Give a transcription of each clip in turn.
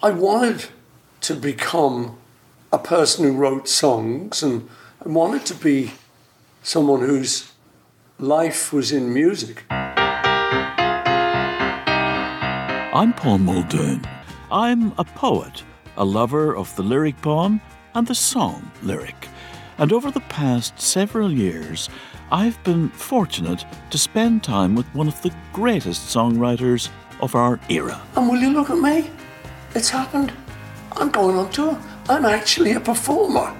I wanted to become a person who wrote songs and I wanted to be someone whose life was in music. I'm Paul Muldoon. I'm a poet, a lover of the lyric poem and the song lyric. And over the past several years, I've been fortunate to spend time with one of the greatest songwriters of our era. And will you look at me? It's happened. I'm going on tour. I'm actually a performer.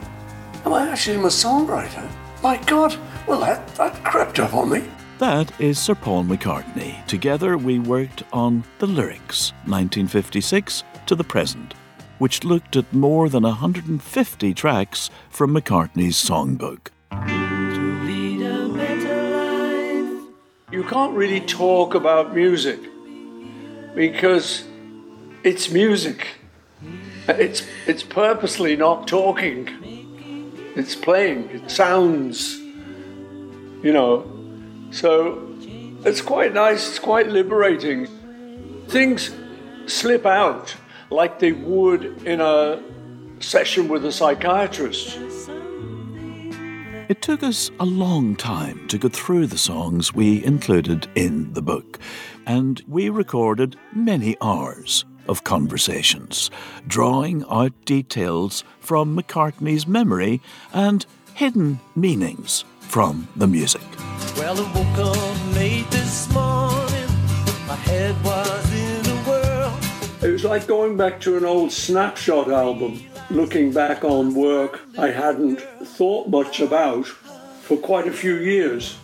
Am I actually a songwriter? My God, well, that, that crept up on me. That is Sir Paul McCartney. Together we worked on The Lyrics, 1956 to the present, which looked at more than 150 tracks from McCartney's songbook. You can't really talk about music because it's music. It's, it's purposely not talking. It's playing. It sounds, you know. So it's quite nice. It's quite liberating. Things slip out like they would in a session with a psychiatrist. It took us a long time to get through the songs we included in the book, and we recorded many hours of conversations, drawing out details from McCartney's memory and hidden meanings from the music. Well, I woke up late this morning, my head was in a whirl. It was like going back to an old snapshot album, looking back on work I hadn't thought much about for quite a few years.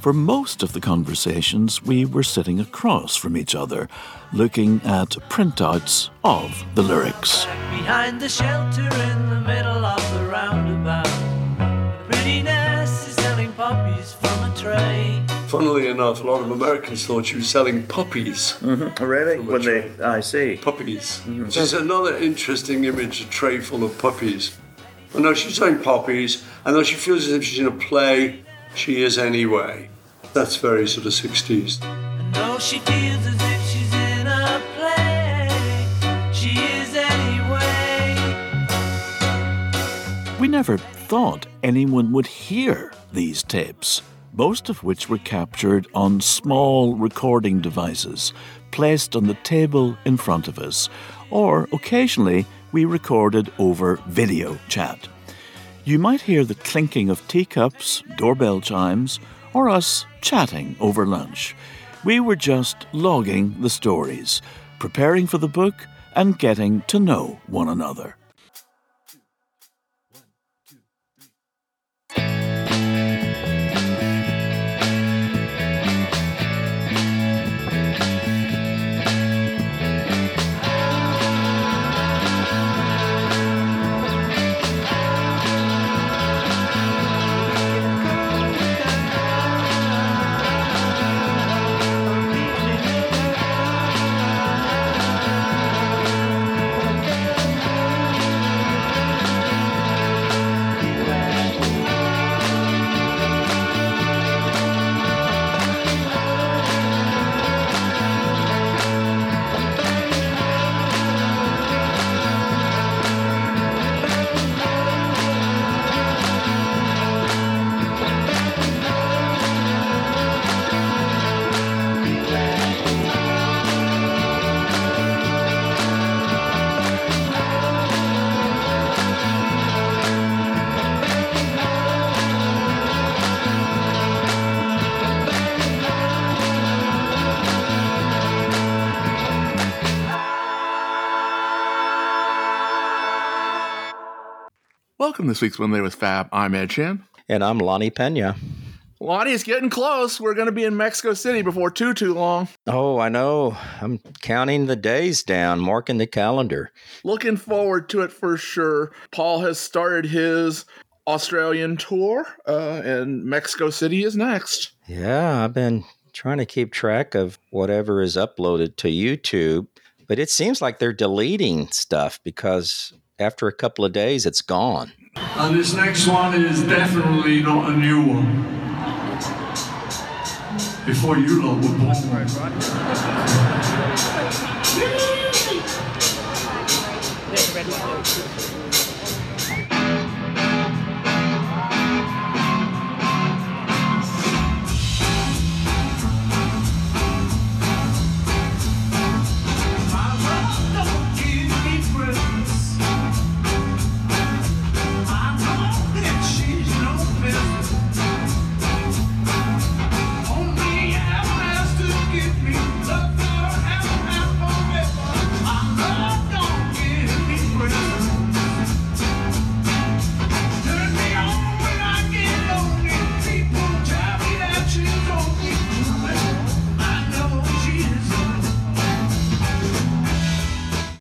For most of the conversations, we were sitting across from each other, looking at printouts of the lyrics. Behind the shelter in the middle of the roundabout, a pretty nurse is selling poppies from a tray. Funnily enough, a lot of Americans thought she was selling puppies. Mm-hmm. Really? When they, I see. Puppies. Mm-hmm. Which is another interesting image, a tray full of puppies. Well, no, she's selling poppies, and though she feels as if she's in a play, she is anyway. That's very sort of 60s. And she feels as if she's in a play, she is anyway. We never thought anyone would hear these tapes, most of which were captured on small recording devices placed on the table in front of us, or occasionally we recorded over video chat. You might hear the clinking of teacups, doorbell chimes, or us chatting over lunch. We were just logging the stories, preparing for the book, and getting to know one another. This week's Wednesday with Fab. I'm Ed Chan. And I'm Lonnie Pena. Lonnie, it's getting close. We're going to be in Mexico City before too too long. Oh, I know. I'm counting the days down, marking the calendar. Looking forward to it for sure. Paul has started his Australian tour, uh, and Mexico City is next. Yeah, I've been trying to keep track of whatever is uploaded to YouTube, but it seems like they're deleting stuff because after a couple of days, it's gone. And this next one is definitely not a new one. Before you lot were born.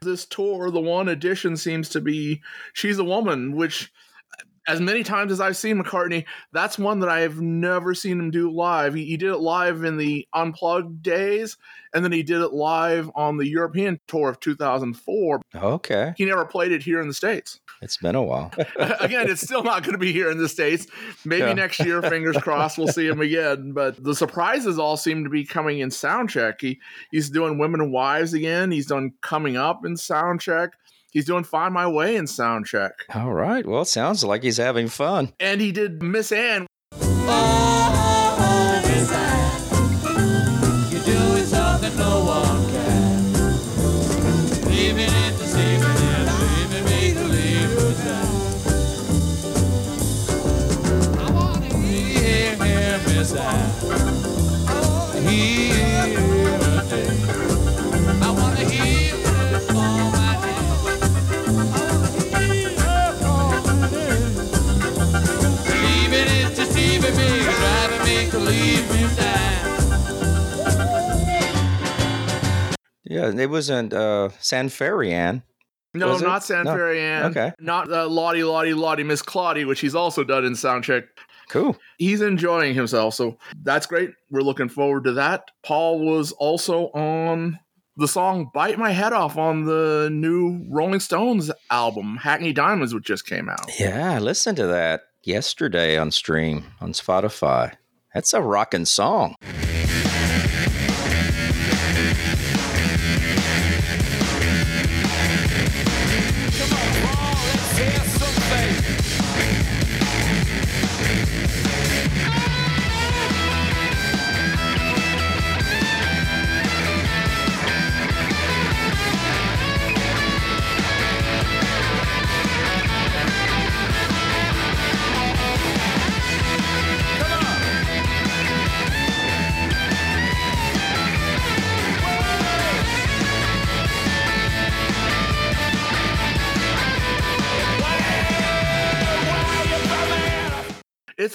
This tour, the one addition seems to be She's a Woman, which, as many times as I've seen McCartney, that's one that I have never seen him do live. He, he did it live in the Unplugged days, and then he did it live on the European tour of 2004. Okay. He never played it here in the States. It's been a while. again, it's still not going to be here in the States. Maybe Yeah. next year, fingers crossed, we'll see him again. But the surprises all seem to be coming in Soundcheck. He he's doing Women and Wives again. He's done Coming Up in Soundcheck. He's doing Find My Way in Soundcheck. All right. Well, it sounds like he's having fun. And he did Miss Anne. Yeah, it wasn't uh, San Ferry Anne. No, Was not San No. Okay. Not uh, Lottie, Lottie, Lottie, Miss Clawdy, which he's also done in Soundcheck. Cool. he's enjoying himself. So that's great. We're looking forward to that. Paul was also on the song Bite My Head Off on the new Rolling Stones album, Hackney Diamonds, which just came out. Yeah, I listened to that yesterday on stream on Spotify. That's a rocking song.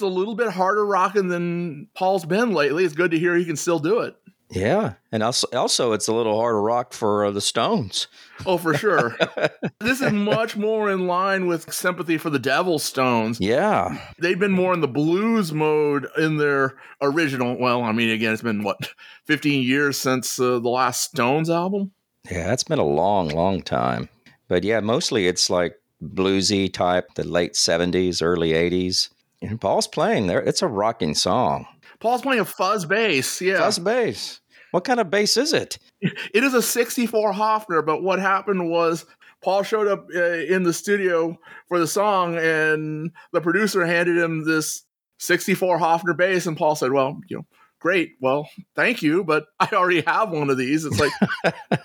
A little bit harder rocking than Paul's been lately. It's good to hear he can still do it. Yeah, and also, also it's a little harder rock for uh, the Stones. Oh, for sure. this is much more in line with Sympathy for the Devil Stones. Yeah, They've been more in the blues mode in their original. Well, I mean, again, it's been what, 15 years since uh, the last Stones album? yeah, it's been a long, long time. But yeah, mostly it's like bluesy type, the late '70s, early '80s. And Paul's playing there. It's a rocking song. Paul's playing a fuzz bass. Yeah. Fuzz bass. What kind of bass is it? It is a 64 Hofner, but what happened was Paul showed up uh, in the studio for the song, and the producer handed him this 64 Hofner bass, and Paul said, "Well, you know, great. Well, thank you, but I already have one of these." It's like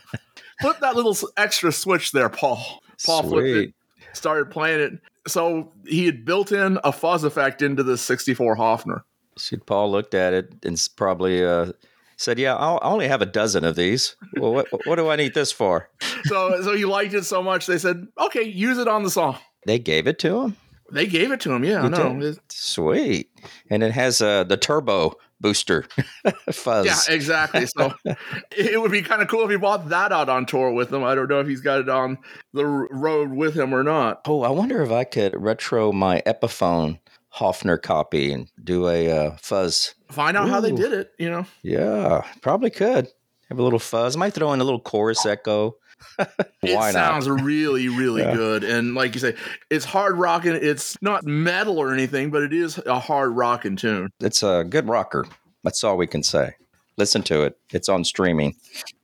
flip that little extra switch there, Paul. Paul flipped it, Sweet. Started playing it. So he had built in a fuzz effect into the 64 Hofner. See, Paul looked at it and probably uh, said, "Yeah, I'll, I only have a dozen of these. Well, what, what do I need this for?" So so he liked it so much they said, "Okay, use it on the song." They gave it to him. They gave it to him. Yeah, I know. did? Sweet, and it has uh, the turbo booster fuzz. Yeah, exactly. So it would be kind of cool if he bought that out on tour with him. I don't know if he's got it on the road with him or not. Oh, I wonder if I could retro my Epiphone Hofner copy and do a uh, fuzz. Find out how they did it. You know, Yeah, probably could have a little fuzz. I Might throw in a little chorus echo. Why it not? sounds really, really Yeah. good. And like you say, it's hard rocking. It's not metal or anything, but it is a hard rocking tune. It's a good rocker. That's all we can say. Listen to it. It's on streaming.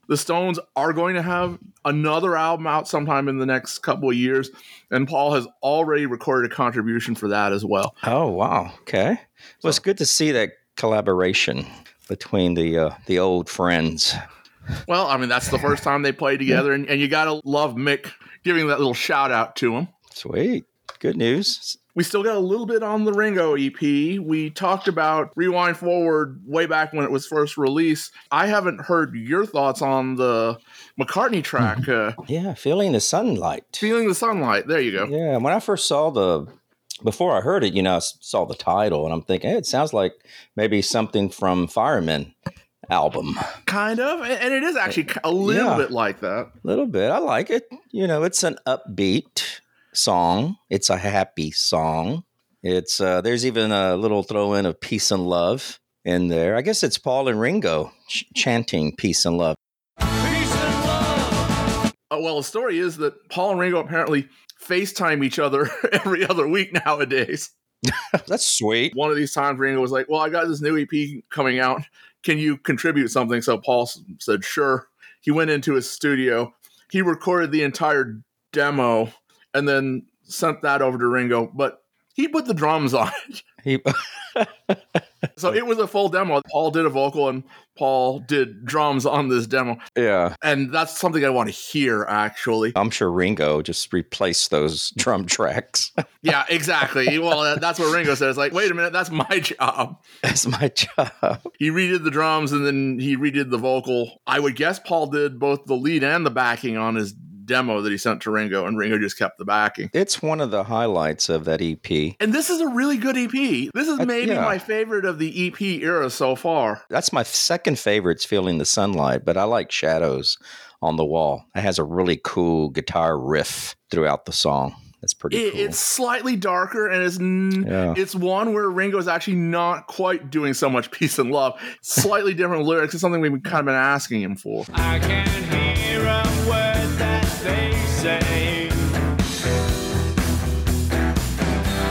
the Stones are going to have another album out sometime in the next couple of years, and Paul has already recorded a contribution for that as well. Oh wow. Okay. Well, it's good to see that collaboration between the uh, the old friends. Well, I mean, that's the first time they played together, and, and you got to love Mick giving that little shout out to him. Sweet. Good news. We still got a little bit on the Ringo EP. We talked about Rewind Forward way back when it was first released. I haven't heard your thoughts on the McCartney track, uh, Yeah, feeling the sunlight. Feeling the Sunlight. There you go. Yeah, when I first saw the, before I heard it, you know, I saw the title and I'm thinking, hey, it sounds like maybe something from Fireman album. Kind of. And and it is actually a little Yeah. bit like that. A little bit. I like it. You know, it's an upbeat song. It's a happy song. It's uh there's even a little throw in of peace and love in there. I guess it's Paul and Ringo ch- chanting peace and love. Uh, well, the story is that Paul and Ringo apparently FaceTime each other every other week nowadays. That's sweet. One of these times, Ringo was like, Well, I got this new EP coming out. Can you contribute something? So Paul said, Sure. He went into his studio. He recorded the entire demo and then sent that over to Ringo, but he put the drums on it. He So it was a full demo. Paul did a vocal and Paul did drums on this demo. Yeah. And that's something I want to hear, actually. I'm sure Ringo just replaced those drum tracks. Yeah, exactly. well, that's what Ringo says. Like, wait a minute, that's my job. That's my job. He redid the drums and then he redid the vocal. I would guess Paul did both the lead and the backing on his demo that he sent to Ringo, and Ringo just kept the backing. It's one of the highlights of that EP. And this is a really good EP. This is Uh, maybe yeah. my favorite of the EP era so far. That's my second favorite. It's feeling the sunlight, but I like Shadows on the Wall. It has a really cool guitar riff throughout the song. That's pretty It, cool. It's slightly darker, and it's n- Yeah. it's one where Ringo's actually not quite doing so much peace and love. Slightly different lyrics. It's something we've kind of been asking him for. Say.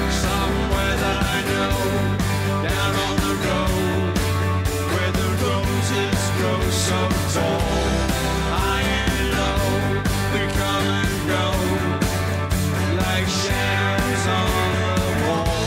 Somewhere that I know, down on the road, where the roses grow so tall. High and low, they come and go, like shadows on the wall.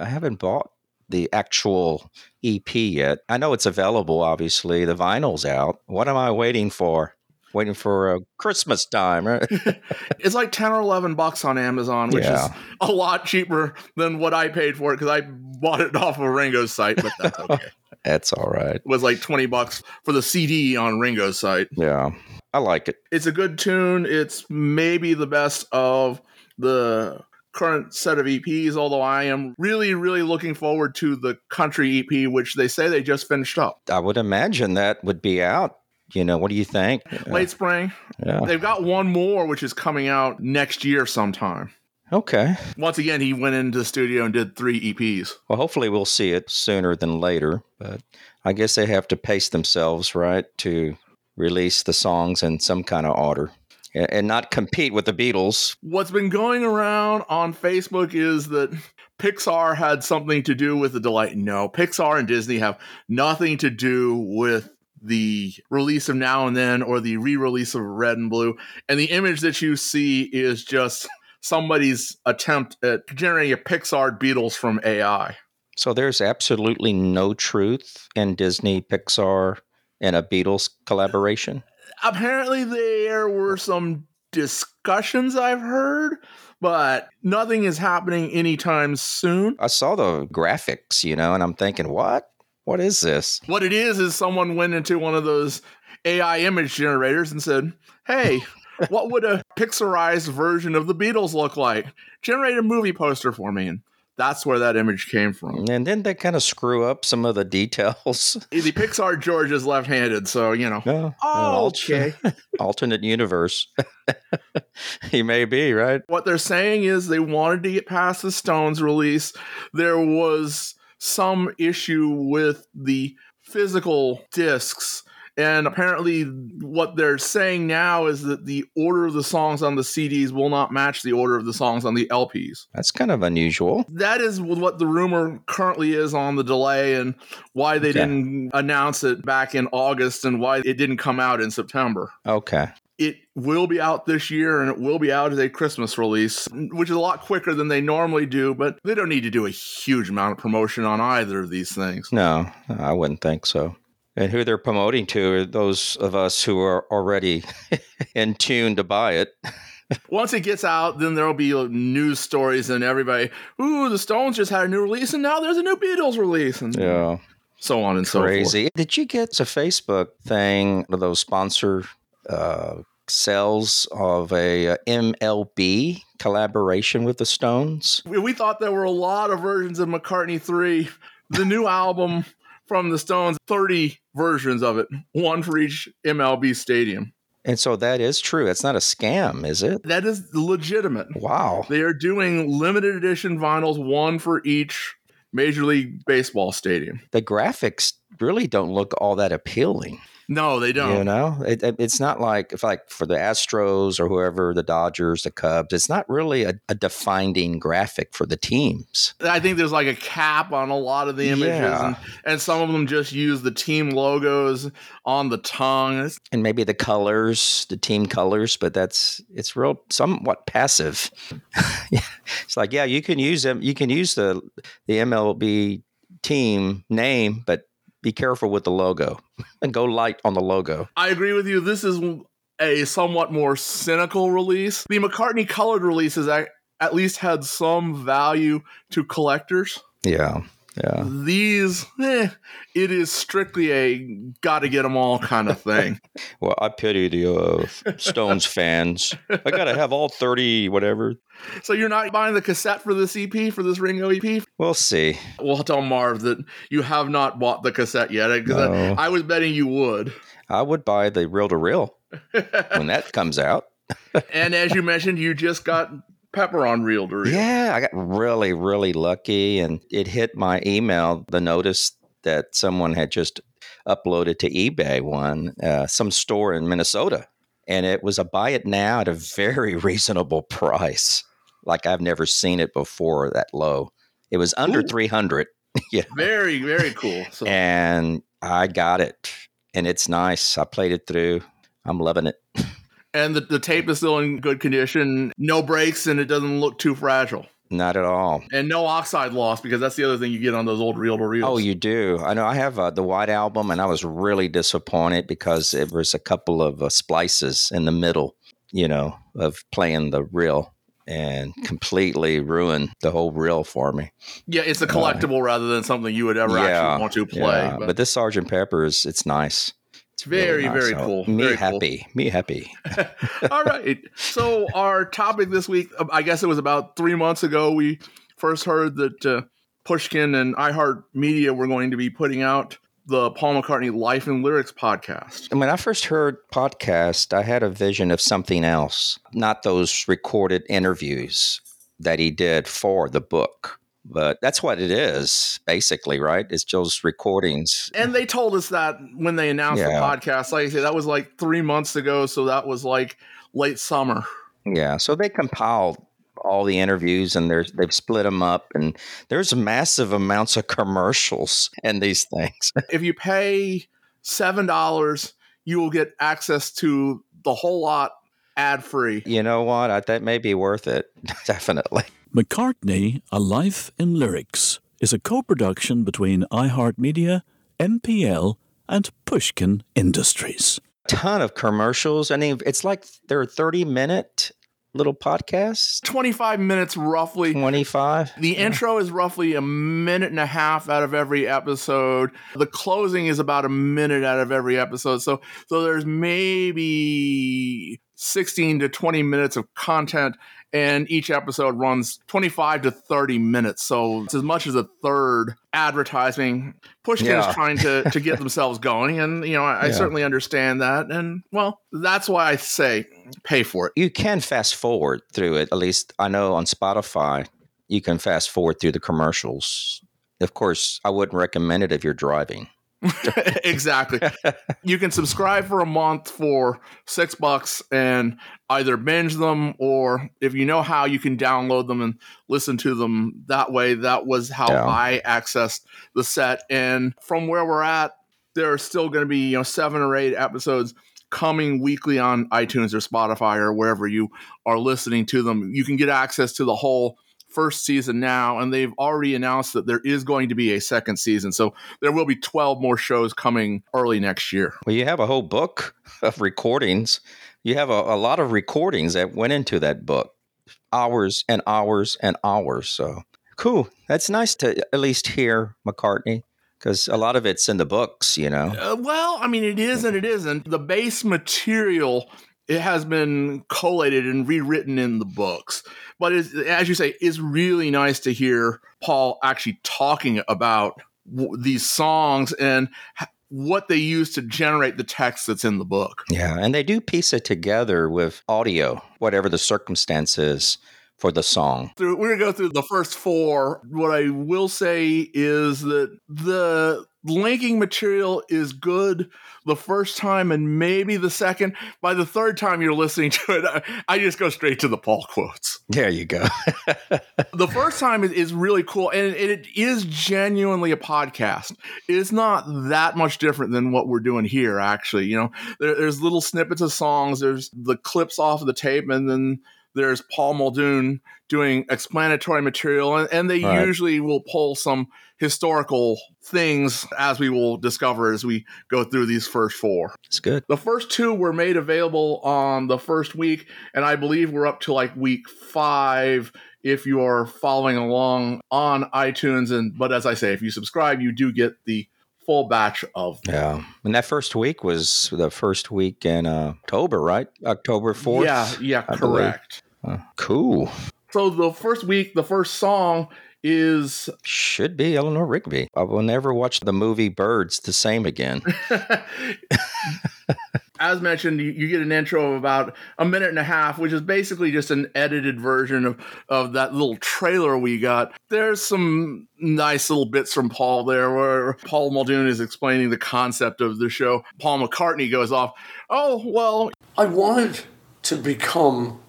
I haven't bought the actual EP yet. I know it's available, obviously. The vinyl's out. What am I waiting for? Waiting for uh, Christmas time, right? It's like 10 or 11 bucks on Amazon, which Yeah. is a lot cheaper than what I paid for it because I bought it off of Ringo's site, but that's okay. That's all right. It was like 20 bucks for the CD on Ringo's site. Yeah. I like it. It's a good tune. It's maybe the best of the current set of EPs, although I am really, really looking forward to the country EP, which they say they just finished up. I would imagine that would be out. You know, what do you think? Late spring. Yeah. They've got one more, which is coming out next year sometime. Okay. Once again, he went into the studio and did three EPs. Well, hopefully we'll see it sooner than later, but I guess they have to pace themselves, right, to release the songs in some kind of order and not compete with the Beatles. What's been going around on Facebook is that Pixar had something to do with the delight. No, Pixar and Disney have nothing to do with the release of Now and Then or the re release of Red and Blue. And the image that you see is just somebody's attempt at generating a Pixar Beatles from AI. So there's absolutely no truth in Disney, Pixar, and a Beatles collaboration. Apparently, there were some discussions I've heard, but nothing is happening anytime soon. I saw the graphics, you know, and I'm thinking, what? What is this? What it is is someone went into one of those AI image generators and said, "Hey, what would a pixarized version of the Beatles look like? Generate a movie poster for me." And that's where that image came from. And then they kind of screw up some of the details. The Pixar George is left-handed, so you know. No, Oh, okay. alternate universe. he may be right. what they're saying is they wanted to get past the Stones release. There was some issue with the physical discs And apparently, what they're saying now is that the order of the songs on the CDs will not match the order of the songs on the LPs. That's kind of unusual. That is what the rumor currently is on the delay and why they Okay. didn't announce it back in August and why it didn't come out in September. Okay. It will be out this year and it will be out as a Christmas release, which is a lot quicker than they normally do, but they don't need to do a huge amount of promotion on either of these things. No, I wouldn't think so. And who they're promoting to are those of us who are already in tune to buy it. Once it gets out, then there'll be news stories and everybody, ooh, the Stones just had a new release and now there's a new Beatles release and Yeah. so on and so forth. Crazy. Did you get a Facebook thing, one of those sponsor uh, sales of a uh, MLB collaboration with the Stones? We, we thought there were a lot of versions of McCartney 3. The new album from the Stones, 30 versions of it, one for each MLB stadium. And so that is true. It's not a scam, is it? That is legitimate. Wow. They are doing limited edition vinyls, one for each Major League Baseball stadium. The graphics really don't look all that appealing. No, they don't. You know, it, it- it's not like if like for the Astros or whoever, the Dodgers, the Cubs. It's not really a, a defining graphic for the teams. I think there's like a cap on a lot of the images, Yeah. and, and some of them just use the team logos on the tongue. And maybe the colors, the team colors, but that's it's real somewhat passive. It's like yeah, you can use them, you can use the the MLB team name, but be careful with the logo and go light on the logo. I agree with you. This is a somewhat more cynical release. The McCartney colored releases at, at least had some value to collectors. Yeah, yeah. These, eh, it is strictly a got to get them all kind of thing. Well, I pity the uh, Stones fans. I gotta have all thirty, whatever. so you're not buying the cassette for this EP for this Ringo EP? We'll see. We'll tell Marv that you have not bought the cassette yet because No. I, I was betting you would. I would buy the reel to reel when that comes out. And as you mentioned, you just got Pepper on reel to reel. Yeah, I got really, really lucky, and it hit my email the notice that someone had just uploaded to eBay one, uh, some store in Minnesota, and it was a buy it now at a very reasonable price. Like I've never seen it before that low. It was under Ooh. three hundred, Very, very cool. So and I got it, and it's nice. I played it through. I'm loving it. and the, the tape is still in good condition, no breaks, and it doesn't look too fragile. Not at all. And no oxide loss because that's the other thing you get on those old reel to reels. Oh, you do. I know. I have uh, the White Album, and I was really disappointed because there was a couple of uh, splices in the middle, you know, of playing the reel, and completely ruined the whole reel for me. yeah, it's a collectible rather than something you would ever actually want to play. yeah. but But this Sergeant Pepper is it's nice. It's Very, nice. very So, cool. Me Very cool. happy. Me happy. All right. So our topic this week, uh, I guess it was about three months ago, we first heard that uh, Pushkin and iHeartMedia were going to be putting out the Paul McCartney Life in Lyrics podcast. And When I first heard podcast, I had a vision of something else, not those recorded interviews that he did for the book. But that's what it is, basically, right? It's just recordings. And they told us that when they announced the podcast. Like I said, that was like three months ago. So that was like late summer. Yeah. So they compiled all the interviews and they've split them up, and there's massive amounts of commercials and these things. If you pay $7, you will get access to the whole lot ad free. you know what? I, that may be worth it. Definitely. McCartney, A Life in Lyrics, is a co production between iHeartMedia, MPL, and Pushkin Industries. Ton of commercials. I mean, it's like they're 30 minute little podcasts, 25 minutes roughly. 25. The intro is roughly a minute and a half out of every episode. The closing is about a minute out of every episode. So so there's maybe 16 to 20 minutes of content and each episode runs 25 to 30 minutes. So it's as much as a third advertising. Pushkin Yeah. is trying to to get themselves going and you know I, I certainly understand that and well that's why I say pay for it. You can fast forward through it. At least I know on Spotify, you can fast forward through the commercials. Of course, I wouldn't recommend it if you're driving. exactly. you can subscribe for a month for six bucks and either binge them or if you know how, you can download them and listen to them that way. That was how Yeah. I accessed the set. And from where we're at, there are still going to be, you know, seven or eight episodes coming weekly on iTunes or Spotify or wherever you are listening to them. You can get access to the whole first season now, and they've already announced that there is going to be a second season. So there will be 12 more shows coming early next year. Well, you have a whole book of recordings. You have a, a lot of recordings that went into that book, hours and hours and hours. So cool. That's nice to at least hear McCartney because a lot of it's in the books, you know. Uh, well, I mean, it is and it isn't. The base material it has been collated and rewritten in the books, but as you say, it's really nice to hear Paul actually talking about w- these songs and what they use to generate the text that's in the book. Yeah, and they do piece it together with audio, whatever the circumstances for the song. we're gonna go through the first four. What I will say is that the linking material is good the first time and maybe the second. By the third time you're listening to it, I, just go straight to the Paul quotes. There you go. The first time is, is really cool, and it is genuinely a podcast. It's not that much different than what we're doing here. Actually, you know, there's little snippets of songs. There's the clips off of the tape, and then there's Paul Muldoon doing explanatory material, and, and they Right. usually will pull some historical things, as we will discover as we go through these first four. it's good. The first two were made available on the first week, and I believe we're up to like week five if you are following along on iTunes. And but as I say, if you subscribe, you do get the full batch of them. Yeah. And that first week was the first week in uh, October, right? October 4th? Yeah, yeah, I correct. Uh, cool. So the first week, the first song is Should be Eleanor Rigby. I will never watch the movie Birds the same again. as mentioned, you, you get an intro of about a minute and a half, which is basically just an edited version of, of that little trailer we got. There's some nice little bits from Paul there where Paul Muldoon is explaining the concept of the show. Paul McCartney goes off, Oh, well, I wanted to become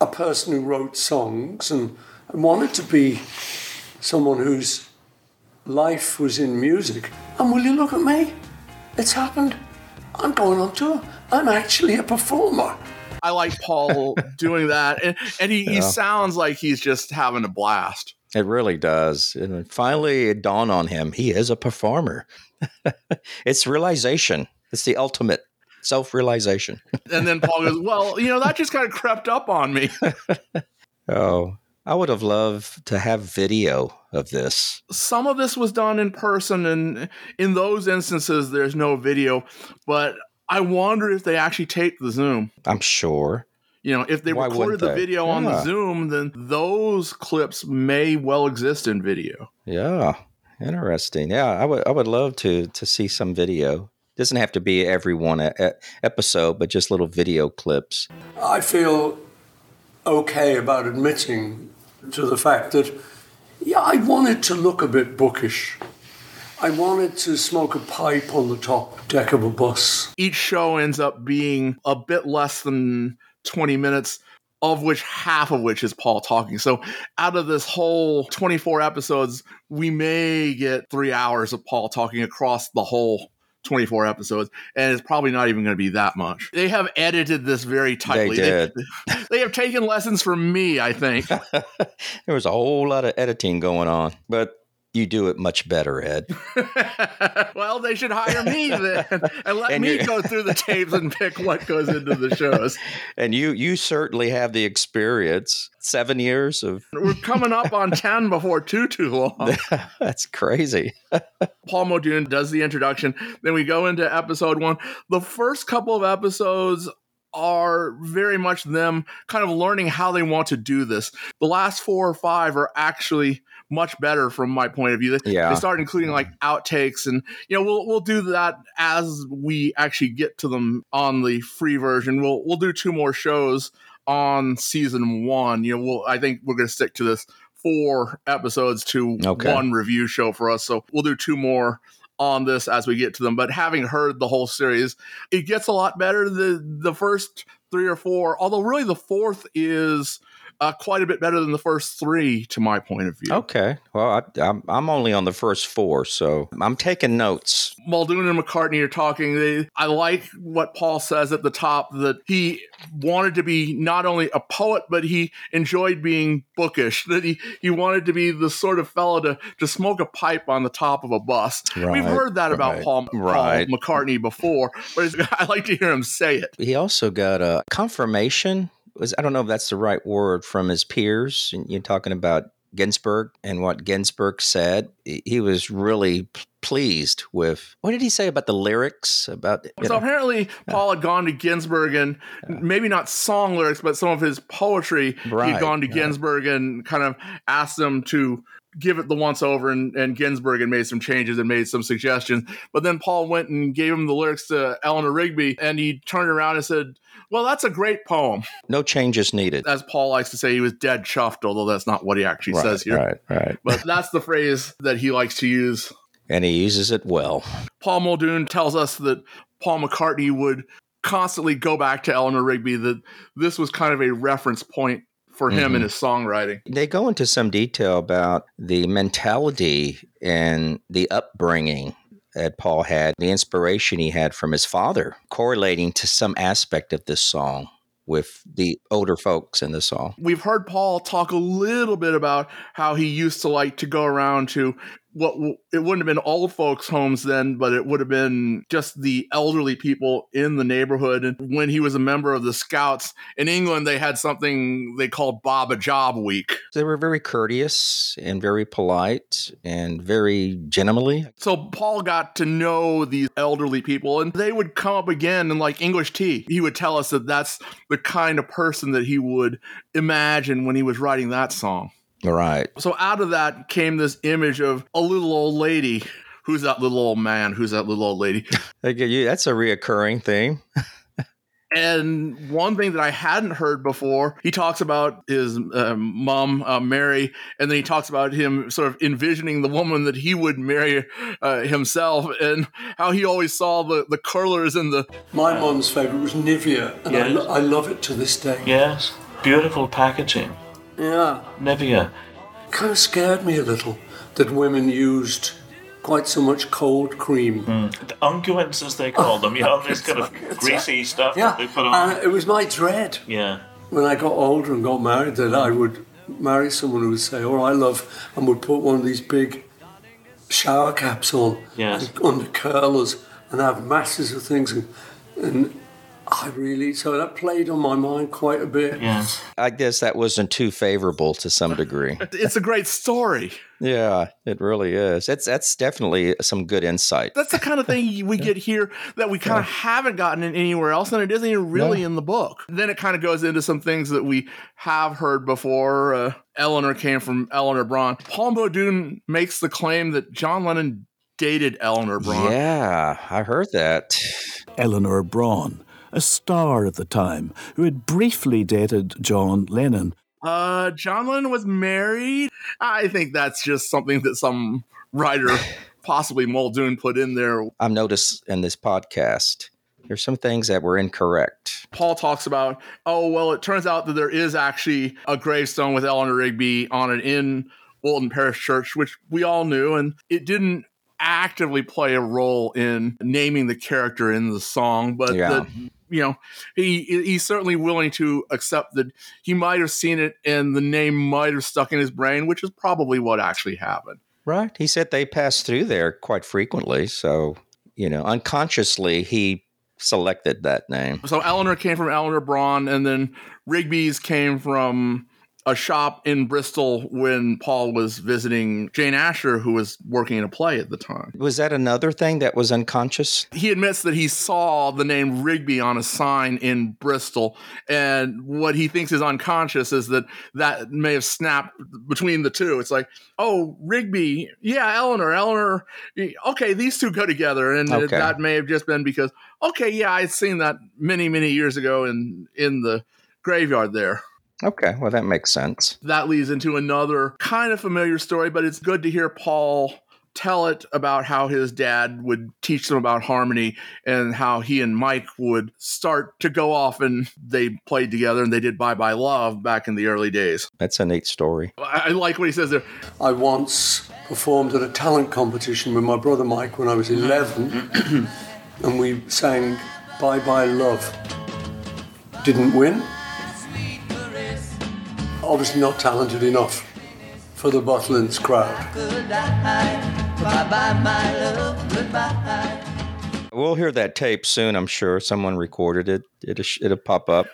a person who wrote songs and I wanted to be someone whose life was in music. And will you look at me? It's happened. I'm going on tour. I'm actually a performer. I like Paul doing that. And, and he, he sounds like he's just having a blast. It really does. And finally, it dawned on him he is a performer. it's realization, it's the ultimate self realization. And then Paul goes, Well, you know, that just kind of crept up on me. Oh, I would have loved to have video of this. some of this was done in person and in those instances there's no video but i wonder if they actually taped the zoom I'm sure. you know if they Why recorded wouldn't the they? video on the zoom then those clips may well exist in video Yeah, interesting. Yeah, I would. I would love to to see some video. Doesn't have to be every one e- e- episode, but just little video clips. I feel okay about admitting to the fact that, yeah, I wanted to look a bit bookish. I wanted to smoke a pipe on the top deck of a bus. each show ends up being a bit less than 20 minutes of which half of which is Paul talking. So out of this whole 24 episodes, we may get three hours of Paul talking across the whole 24 episodes, and it's probably not even going to be that much. They have edited this very tightly. They, did. they have taken lessons from me, I think. There was a whole lot of editing going on, but you do it much better, Ed. well, they should hire me then and let And me go through the tapes and pick what goes into the shows. And you you certainly have the experience. Seven years of We're coming up on 10 before too, too long. that's crazy. Paul Muldoon does the introduction. Then we go into episode one. The first couple of episodes are very much them kind of learning how they want to do this. The last four or five are actually much better from my point of view. They, Yeah. they start including like outtakes, and you know we'll we'll do that as we actually get to them on the free version. We'll we'll do two more shows on season one. You know, we'll I think we're going to stick to this four episodes to Okay. one review show for us. So we'll do two more on this as we get to them. But having heard the whole series, it gets a lot better. The the first three or four, although really the fourth is uh, quite a bit better than the first three, to my point of view. Okay. Well, I, I'm, I'm only on the first four, so I'm taking notes. Muldoon and McCartney are talking. They, I like what Paul says at the top that he wanted to be not only a poet, but he enjoyed being bookish. That he, he wanted to be the sort of fellow to, to smoke a pipe on the top of a bus. We've heard that about Paul, right. Paul McCartney before, but I like to hear him say it. He also got a confirmation. Was I don't know if that's the right word from his peers. And you're talking about Ginsberg and what Ginsberg said. He was really pleased with. What did he say about the lyrics? About So know, apparently, Paul had gone to Ginsberg and maybe not song lyrics, but some of his poetry. he had gone to right. Ginsberg and kind of asked them to give it the once over, and, and Ginsberg had made some changes and made some suggestions. But then Paul went and gave him the lyrics to Eleanor Rigby, and he turned around and said, Well, that's a great poem. no changes needed. As Paul likes to say, he was dead chuffed, although that's not what he actually right, says here. right, right. But that's the phrase that he likes to use. And he uses it well. Paul Muldoon tells us that Paul McCartney would constantly go back to Eleanor Rigby, that this was kind of a reference point for him in Mhm. his songwriting. They go into some detail about the mentality and the upbringing that Paul had, the inspiration he had from his father, correlating to some aspect of this song with the older folks in the song. We've heard Paul talk a little bit about how he used to like to go around to what it wouldn't have been all folks' homes then, but it would have been just the elderly people in the neighborhood. And when he was a member of the Scouts in England, they had something they called Bob a Job Week. They were very courteous and very polite and very gentlemanly. So Paul got to know these elderly people, and they would come up again in like English tea. He would tell us that that's the kind of person that he would imagine when he was writing that song. Right. So out of that came this image of a little old lady. Who's that little old man? Who's that little old lady? They get you- That's a reoccurring theme. And one thing that I hadn't heard before, he talks about his um, mom, uh, Mary, and then he talks about him sort of envisioning the woman that he would marry uh, himself, and how he always saw the, the curlers and the My mom's favourite was Nivea, and I, lo- I love it to this day. Yes, beautiful packaging. Yeah. Nivea. kind of scared me a little that women used quite so much cold cream. Hmm. The unguents, as they call them, you know, this kind of greasy stuff Yeah, that they put on. and it was my dread yeah. when I got older and got married that I would marry someone who would say, "Oh, I love," and would put one of these big shower caps on Yes. and under curlers and have masses of things, and, and I really so that played on my mind quite a bit. Yes. I guess that wasn't too favorable to some degree. it's a great story. yeah, it really is. It's that's definitely some good insight. That's the kind of thing we get here that we kind of haven't gotten in anywhere else, and it isn't even really in the book. Then it kind of goes into some things that we have heard before. Uh, Eleanor came from Eleanor Bron. Paul Muldoon makes the claim that John Lennon dated Eleanor Bron. Yeah, I heard that. Eleanor Bron, a star at the time, who had briefly dated John Lennon. Uh, John Lennon was married. I think that's just something that some writer, possibly Muldoon, put in there. I've noticed in this podcast, there's some things that were incorrect. Paul talks about, oh, well, it turns out that there is actually a gravestone with Eleanor Rigby on it in Woolton Parish Church, which we all knew, and it didn't actively play a role in naming the character in the song, but Yeah. that you know he he's certainly willing to accept that he might have seen it and the name might have stuck in his brain, which is probably what actually happened. Right. He said they passed through there quite frequently. So, you know, unconsciously, he selected that name. So Eleanor came from Eleanor Bron, and then Rigby's came from a shop in Bristol when Paul was visiting Jane Asher, who was working in a play at the time. Was that another thing that was unconscious? He admits that he saw the name Rigby on a sign in Bristol, and what he thinks is unconscious is that that may have snapped between the two. It's like, oh, Rigby, yeah, Eleanor, Eleanor, okay, these two go together, and Okay. that may have just been because, okay, yeah, I'd seen that many, many years ago in in the graveyard there. Okay. Well, that makes sense. That leads into another kind of familiar story, but it's good to hear Paul tell it about how his dad would teach them about harmony and how he and Mike would start to go off and they played together and they did Bye Bye Love back in the early days. That's a neat story. I, I like what he says there. I once performed at a talent competition with my brother Mike when I was 11, and we sang Bye Bye Love. Didn't win. Obviously, not talented enough for the Butlins crowd. We'll hear that tape soon, I'm sure. Someone recorded it. It'll, it'll pop up.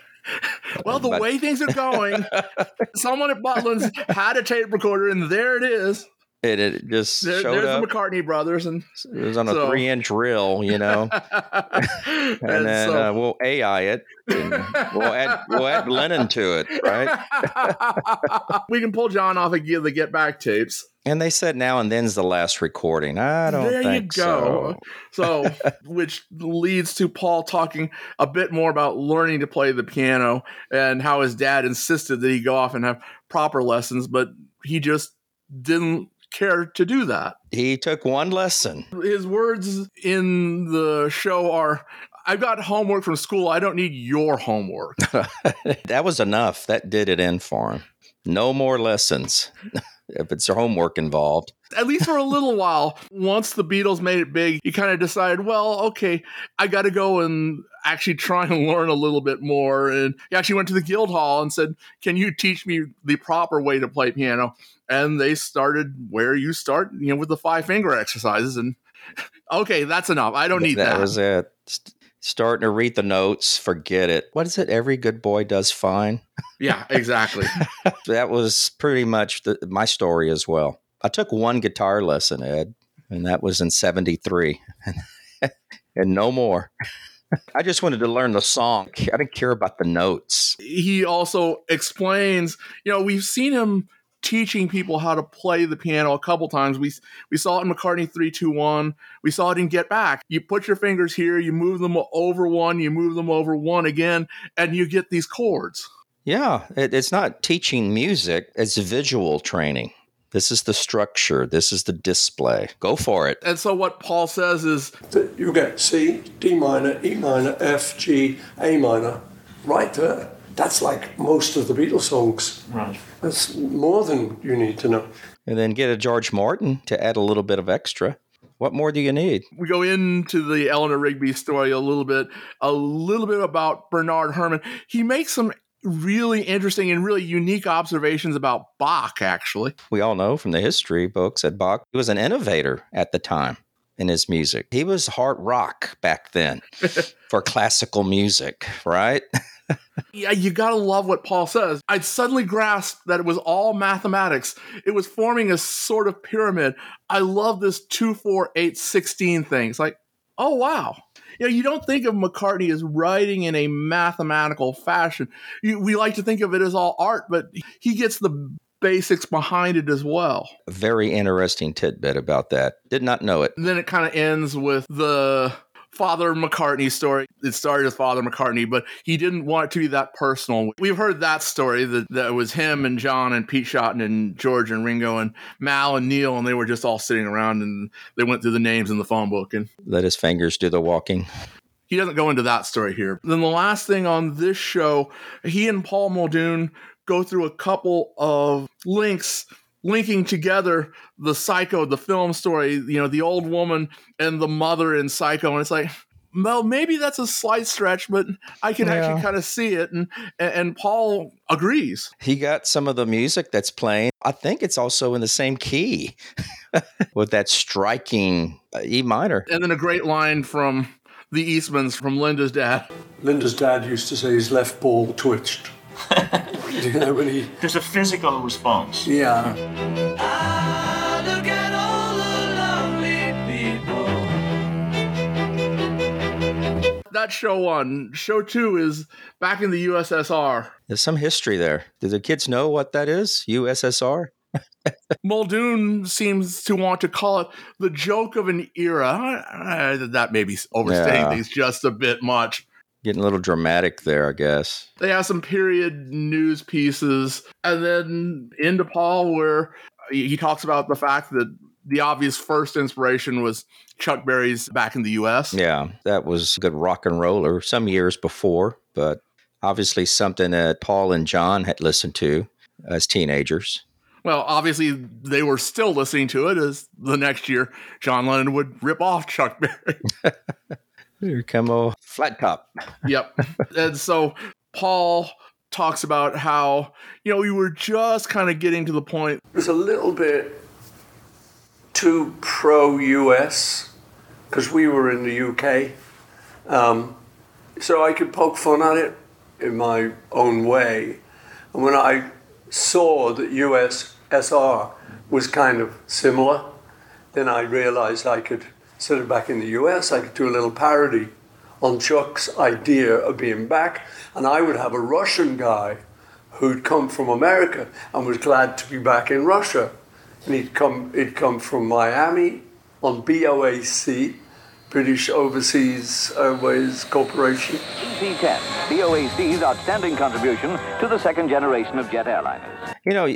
Well, the But- way things are going, someone at Butlin's had a tape recorder, and there it is. It, it just There, showed there's up. the McCartney brothers, and It was on a three inch reel, you know. and, and then so- uh, we'll AI it. we'll add we'll add Lennon to it, right? we can pull John off and give the Get Back tapes. And they said now and then's the last recording. I don't there think you go. so. So, which leads to Paul talking a bit more about learning to play the piano and how his dad insisted that he go off and have proper lessons, but he just didn't care to do that. He took one lesson. His words in the show are I've got homework from school. I don't need your homework. that was enough. That did it in for him. No more lessons. if it's homework involved. At least for a little while. Once the Beatles made it big, he kind of decided, well, okay, I got to go and actually try and learn a little bit more. And he actually went to the Guildhall and said, Can you teach me the proper way to play piano? And they started where you start, you know, with the five finger exercises. And okay, that's enough. I don't need that. that was it. Starting to read the notes, forget it. What is it? Every good boy does fine. yeah, exactly. That was pretty much the, my story as well. I took one guitar lesson, Ed, and that was in 73. and no more. I just wanted to learn the song. I didn't care about the notes. he also explains, you know, we've seen him teaching people how to play the piano a couple times. We we saw it in McCartney 321. We saw it in Get Back. You put your fingers here, you move them over one, you move them over one again, and you get these chords. Yeah, it, it's not teaching music, it's visual training. This is the structure, this is the display. Go for it. And so what Paul says is that you get C, D minor, E minor, F, G, A minor, right there. That's like most of the Beatles songs. Right. That's more than you need to know. And then get a George Martin to add a little bit of extra. What more do you need? we go into the Eleanor Rigby story a little bit, a little bit about Bernard Herrmann. He makes some really interesting and really unique observations about Bach, actually. We all know from the history books that Bach he was an innovator at the time in his music. He was hard rock back then for classical music, right? Yeah, you gotta love what Paul says. I'd suddenly grasped that it was all mathematics. It was forming a sort of pyramid. I love this 2, 4, 8, 16 thing. It's like, oh wow. You know, you don't think of McCartney as writing in a mathematical fashion. You, we like to think of it as all art, but he gets the basics behind it as well. A very interesting tidbit about that. Did not know it. And then it kind of ends with the Father McCartney story. It started as Father McCartney, but he didn't want it to be that personal. We've heard that story that, that it was him and John and Pete Shotton and George and Ringo and Mal and Neil, and they were just all sitting around and they went through the names in the phone book. And Let his fingers do the walking. he doesn't go into that story here. Then the last thing on this show, he and Paul Muldoon go through a couple of links linking together the Psycho, the film story, you know, the old woman and the mother in Psycho. And it's like, well, maybe that's a slight stretch, but I can Yeah. actually kind of see it. And, and and Paul agrees. He got some of the music that's playing. I think it's also in the same key with that striking uh, E minor. And then a great line from the Eastmans from Linda's dad. Linda's dad used to say his left ball twitched. You know, when he, There's a physical response. yeah. Look at all the lovely people. That show one. show two is back in the USSR. There's some history there. Do the kids know what that is? USSR? Muldoon seems to want to call it the joke of an era. Uh, that may be overstating Yeah. things just a bit much. Getting a little dramatic there, I guess. They have some period news pieces, and then into Paul, where uh, he he talks about the fact that the obvious first inspiration was Chuck Berry's Back in the US. Yeah, that was a good rock and roller some years before, but obviously something that Paul and John had listened to as teenagers. Well, obviously they were still listening to it as the next year John Lennon would rip off Chuck Berry. Here come a flat top. yep. And so Paul talks about how, you know, we were just kind of getting to the point. It was a little bit too pro US because we were in the UK. Um, so I could poke fun at it in my own way. And when I saw that USSR was kind of similar, then I realized I could, instead of back in the US, I could do a little parody on Chuck's idea of being back. And I would have a Russian guy who'd come from America and was glad to be back in Russia. And he'd come, he'd come from Miami on BOAC, British Overseas Airways Corporation. VC-10, BOAC's outstanding contribution to the second generation of jet airliners. You know,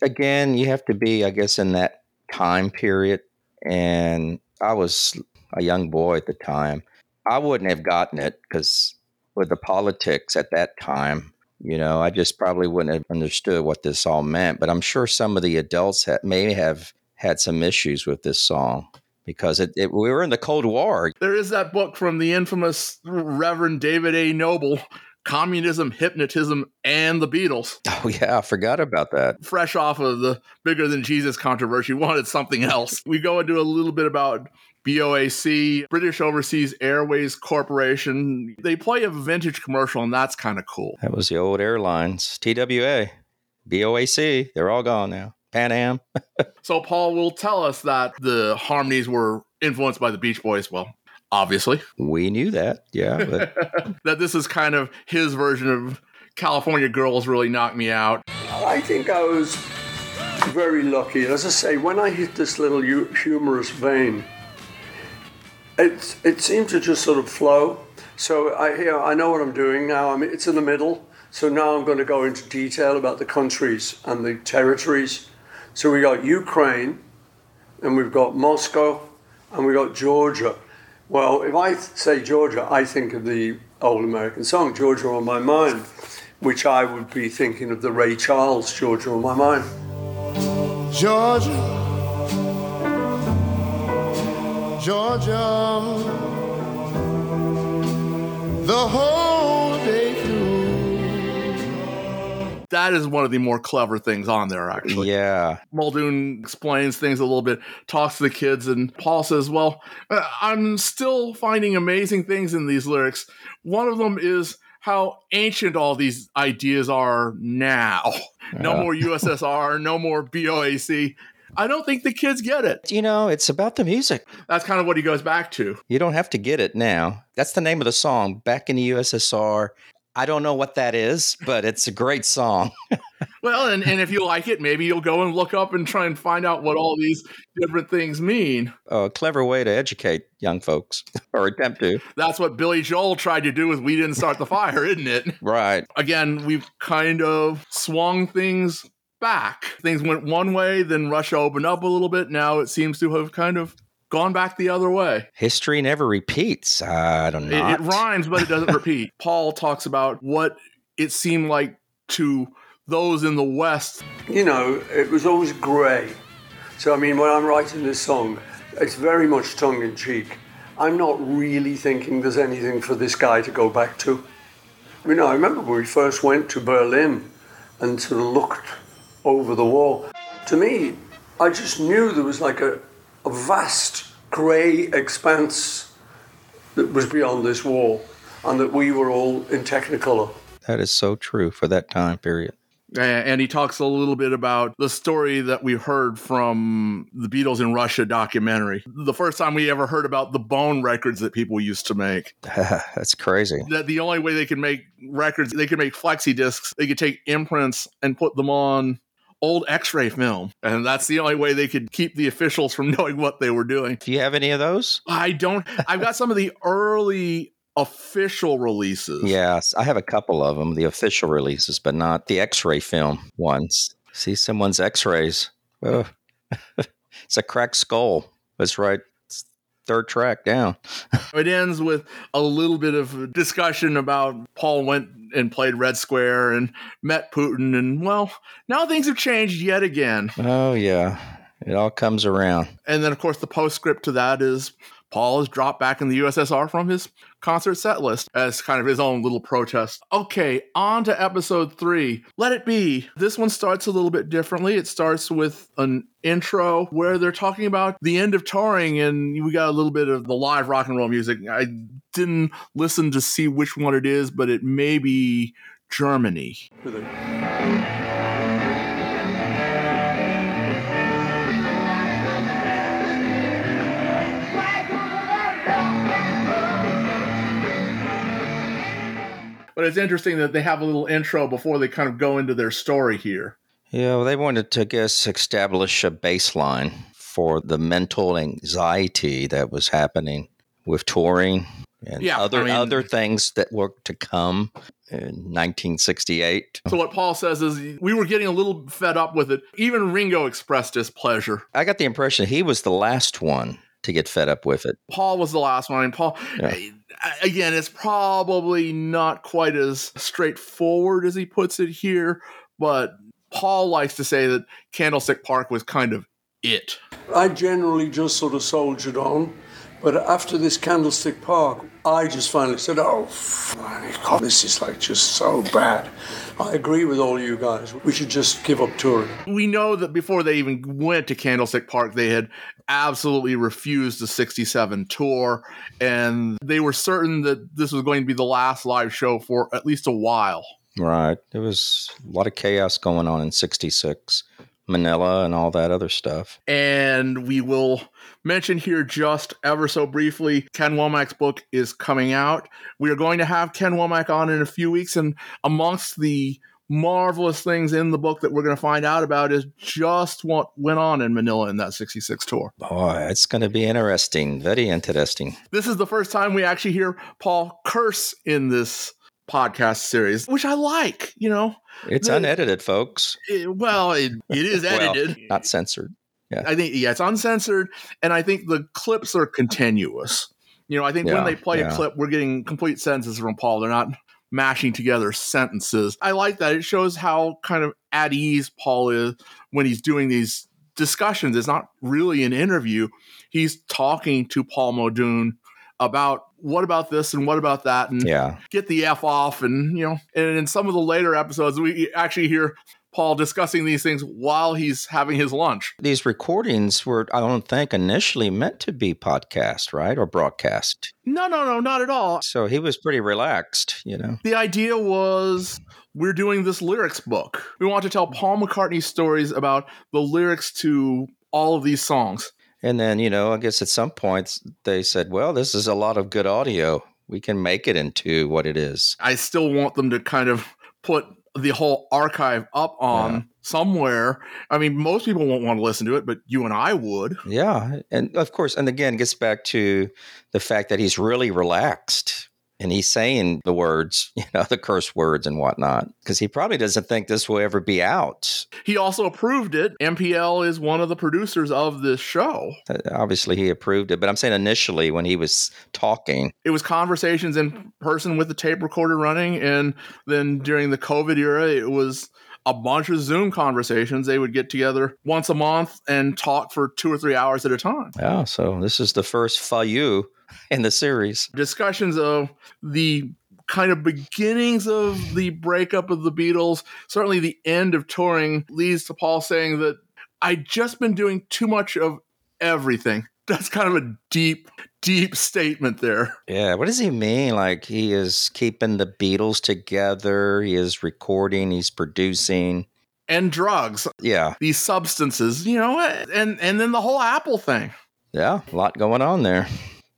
again, you have to be, I guess, in that time period. And I was a young boy at the time. I wouldn't have gotten it because with the politics at that time, you know, I just probably wouldn't have understood what this all meant. But I'm sure some of the adults ha- may have had some issues with this song because it, it, we were in the Cold War. There is that book from the infamous Reverend David A. Noebel, Communism, Hypnotism, and the Beatles. Oh, yeah, I forgot about that. Fresh off of the bigger than Jesus controversy, wanted something else. We go into a little bit about BOAC, British Overseas Airways Corporation. They play a vintage commercial, and that's kind of cool. That was the old airlines, TWA, BOAC. They're all gone now. Pan Am. So Paul will tell us that the harmonies were influenced by the Beach Boys. Well, obviously, We knew that. Yeah. But that this is kind of his version of California Girls really knocked me out. I think I was very lucky. As I say, when I hit this little hu- humorous vein, it it seemed to just sort of flow. So I you know, I know what I'm doing now. I mean, it's in the middle. So now I'm going to go into detail about the countries and the territories. So we got Ukraine, and we've got Moscow, and we got Georgia. Well, if I say Georgia, I think of the old American song "Georgia on My Mind," which I would be thinking of the Ray Charles "Georgia on My Mind." Georgia, Georgia, the whole That is one of the more clever things on there, actually. yeah. Muldoon explains things a little bit, talks to the kids, and Paul says, Well, uh, I'm still finding amazing things in these lyrics. One of them is how ancient all these ideas are now. No Yeah. more USSR, no more BOAC. I don't think the kids get it. You know, it's about the music. That's kind of what he goes back to. You don't have to get it now. That's the name of the song, Back in the USSR. I don't know what that is, but it's a great song. Well, and, and if you like it, maybe you'll go and look up and try and find out what all these different things mean. Oh, a clever way to educate young folks or attempt to. That's what Billy Joel tried to do with We Didn't Start the Fire, isn't it? Right. Again, we've kind of swung things back. Things went one way, then Russia opened up a little bit. Now it seems to have kind of gone back the other way. History never repeats. Uh, I don't It, know. it rhymes, but it doesn't repeat. Paul talks about what it seemed like to those in the West. you know, it was always grey. So, I mean, when I'm writing this song, it's very much tongue in cheek. I'm not really thinking there's anything for this guy to go back to. I mean, I remember when we first went to Berlin and sort of looked over the wall. To me, I just knew there was like a, a vast grey expanse that was beyond this wall and that we were all in Technicolor. that is so true for that time period. And he talks a little bit about the story that we heard from the Beatles in Russia documentary. The first time we ever heard about the bone records that people used to make. That's crazy. That the only way they could make records, they could make flexi discs, they could take imprints and put them on old x ray film. And that's the only way they could keep the officials from knowing what they were doing. Do you have any of those? I don't, I've got some of the early official releases. Yes, I have a couple of them, the official releases, but not the X-ray film ones. See someone's X-rays. It's a cracked skull. That's right. Third track down. It ends with a little bit of discussion about Paul went and played Red Square and met Putin, and well, now things have changed yet again. Oh yeah, it all comes around. And then, of course, the postscript to that is Paul is dropped back in the USSR from his concert set list as kind of his own little protest. Okay, on to episode three. Let it be. This one starts a little bit differently. It starts with an intro where they're talking about the end of touring, and we got a little bit of the live rock and roll music. I didn't listen to see which one it is, but it may be Germany. But it's interesting that they have a little intro before they kind of go into their story here. Yeah, well, they wanted to, I guess, establish a baseline for the mental anxiety that was happening with touring and Yeah, other I mean- other things that were to come in 1968. So what Paul says is we were getting a little fed up with it. Even Ringo expressed displeasure. I got the impression he was the last one to get fed up with it. Paul was the last one. I mean, Paul, Yeah. Again, it's probably not quite as straightforward as he puts it here, but Paul likes to say that Candlestick Park was kind of it. I generally just sort of soldiered on. But after this Candlestick Park, I just finally said, oh, f- God, this is like just so bad. I agree with all you guys. We should just give up touring. We know that before they even went to Candlestick Park, they had absolutely refused the 67 tour, and they were certain that this was going to be the last live show for at least a while. Right. There was a lot of chaos going on in 66, Manila and all that other stuff. And we will mention here just ever so briefly Ken Womack's book is coming out. We are going to have Ken Womack on in a few weeks, and amongst the marvelous things in the book that we're going to find out about is just what went on in Manila in that 66 tour. Oh, Boy, it's going to be interesting. Very interesting. This is the first time we actually hear Paul curse in this podcast series, which I like, you know. It's The- unedited, folks. It- well, it, it is Well, edited. not censored. I think yeah, it's uncensored, and I think the clips are continuous. You know, I think when they play a clip, we're getting complete sentences from Paul. They're not mashing together sentences. I like that. It shows how kind of at ease Paul is when he's doing these discussions. It's not really an interview. He's talking to Paul Muldoon about what about this and what about that, and Yeah. get the f off and you know and in some of the later episodes we actually hear paul discussing these things while he's having his lunch These recordings were, I don't think, initially meant to be podcast, right? Or broadcast. no no no not at all So he was pretty relaxed, you know. the idea was we're doing this lyrics book we want to tell paul mccartney stories about the lyrics to all of these songs And then, you know, I guess at some point they said, well, this is a lot of good audio. We can make it into what it is. i still want them to kind of put the whole archive up on Yeah. somewhere i mean most people won't want to listen to it but you and i would Yeah. And of course, and again, gets back to the fact that he's really relaxed and he's saying the words, you know, the curse words and whatnot, because he probably doesn't think this will ever be out. He also approved it. MPL is one of the producers of this show. Uh, Obviously, he approved it, but I'm saying initially when he was talking, It was conversations in person with the tape recorder running, and then during the COVID era, it was a bunch of Zoom conversations. They would get together once a month and talk for two or three hours at a time. yeah, so this is the first Fayu in the series. Discussions of the kind of beginnings of the breakup of the Beatles, certainly the end of touring, leads to Paul saying that I'd just been doing too much of everything. That's kind of a deep, deep statement there. Yeah, what does he mean? Like he is keeping the Beatles together, he is recording, he's producing. And drugs, Yeah, these substances, you know, and and then the whole Apple thing. yeah, a lot going on there.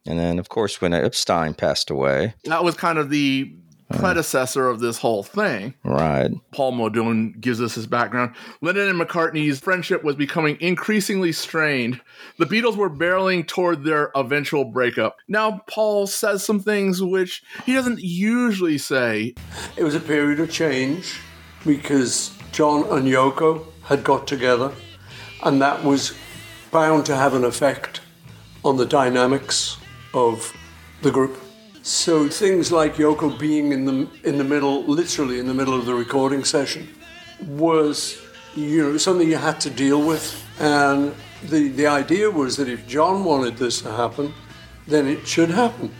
And then, of course, when Epstein passed away, That was kind of the uh, predecessor of this whole thing. right? Paul Muldoon gives us his background. Lennon and McCartney's friendship was becoming increasingly strained. The Beatles were barreling toward their eventual breakup. Now, Paul says some things which he doesn't usually say. It was a period of change because John and Yoko had got together, and that was bound to have an effect on the dynamics of the group. So things like Yoko being in the in the middle, literally in the middle of the recording session, was you know something you had to deal with. And the the idea was that if John wanted this to happen, then it should happen.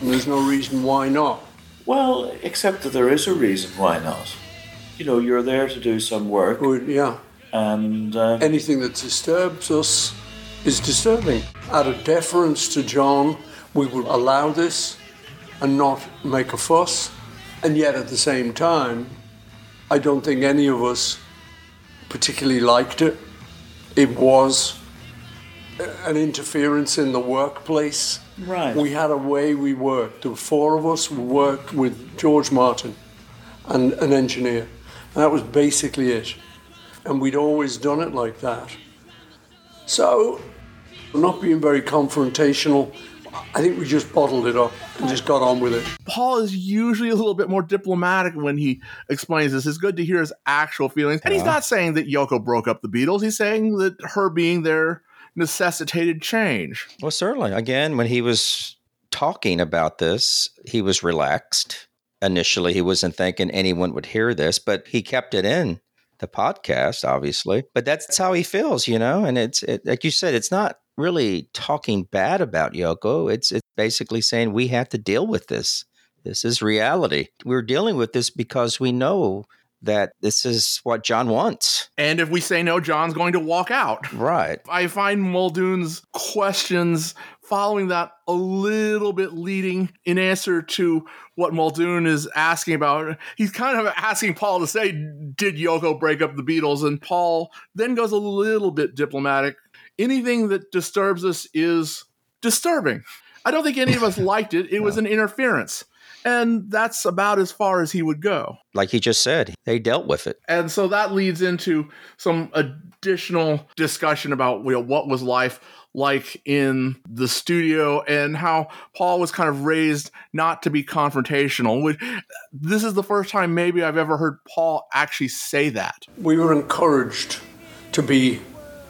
And there's no reason why not. Well, except that there is a reason why not. You know, you're there to do some work, But yeah, and uh, anything that disturbs us is disturbing. Out of deference to John, we would allow this and not make a fuss. And yet at the same time, I don't think any of us particularly liked it. It was an interference in the workplace. Right. We had a way we worked. There were four of us who worked with George Martin and an engineer. And that was basically it. And we'd always done it like that. So, not being very confrontational, I think we just bottled it up and just got on with it. Paul is usually a little bit more diplomatic when he explains this. It's good to hear his actual feelings. And he's not saying that Yoko broke up the Beatles. He's saying that her being there necessitated change. Well, certainly. Again, when he was talking about this, he was relaxed. Initially, he wasn't thinking anyone would hear this, but he kept it in the podcast, obviously. But that's how he feels, you know. And it's it, like you said, it's not really talking bad about Yoko. It's it's basically saying we have to deal with this. This is reality. We're dealing with this because we know that this is what John wants. And if we say no, John's going to walk out. Right. I find Muldoon's questions following that a little bit leading in answer to what Muldoon is asking about. He's kind of asking Paul to say, Did Yoko break up the Beatles? And Paul then goes a little bit diplomatic. Anything that disturbs us is disturbing. I don't think any of us liked it. It was an interference. And that's about as far as he would go. Like he just said, they dealt with it. And so that leads into some additional discussion about you know, what was life like in the studio and how Paul was kind of raised not to be confrontational. Which this is the first time maybe I've ever heard Paul actually say that. We were encouraged to be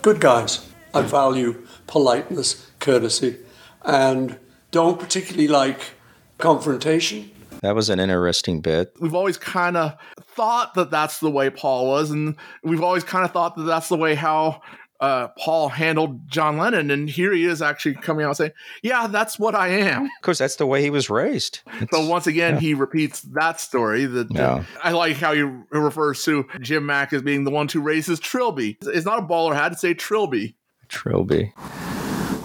good guys. I value politeness, courtesy, and don't particularly like confrontation. That was an interesting bit. We've always kind of thought that that's the way Paul was, and we've always kind of thought that that's the way how uh, Paul handled John Lennon. And here he is actually coming out saying, "Yeah, that's what I am." Of course, that's the way he was raised. So once again, he repeats that story. That Yeah. I like how he refers to Jim Mac as being the one who raises Trilby. It's not a bowler hat; it's a Trilby. Trilby.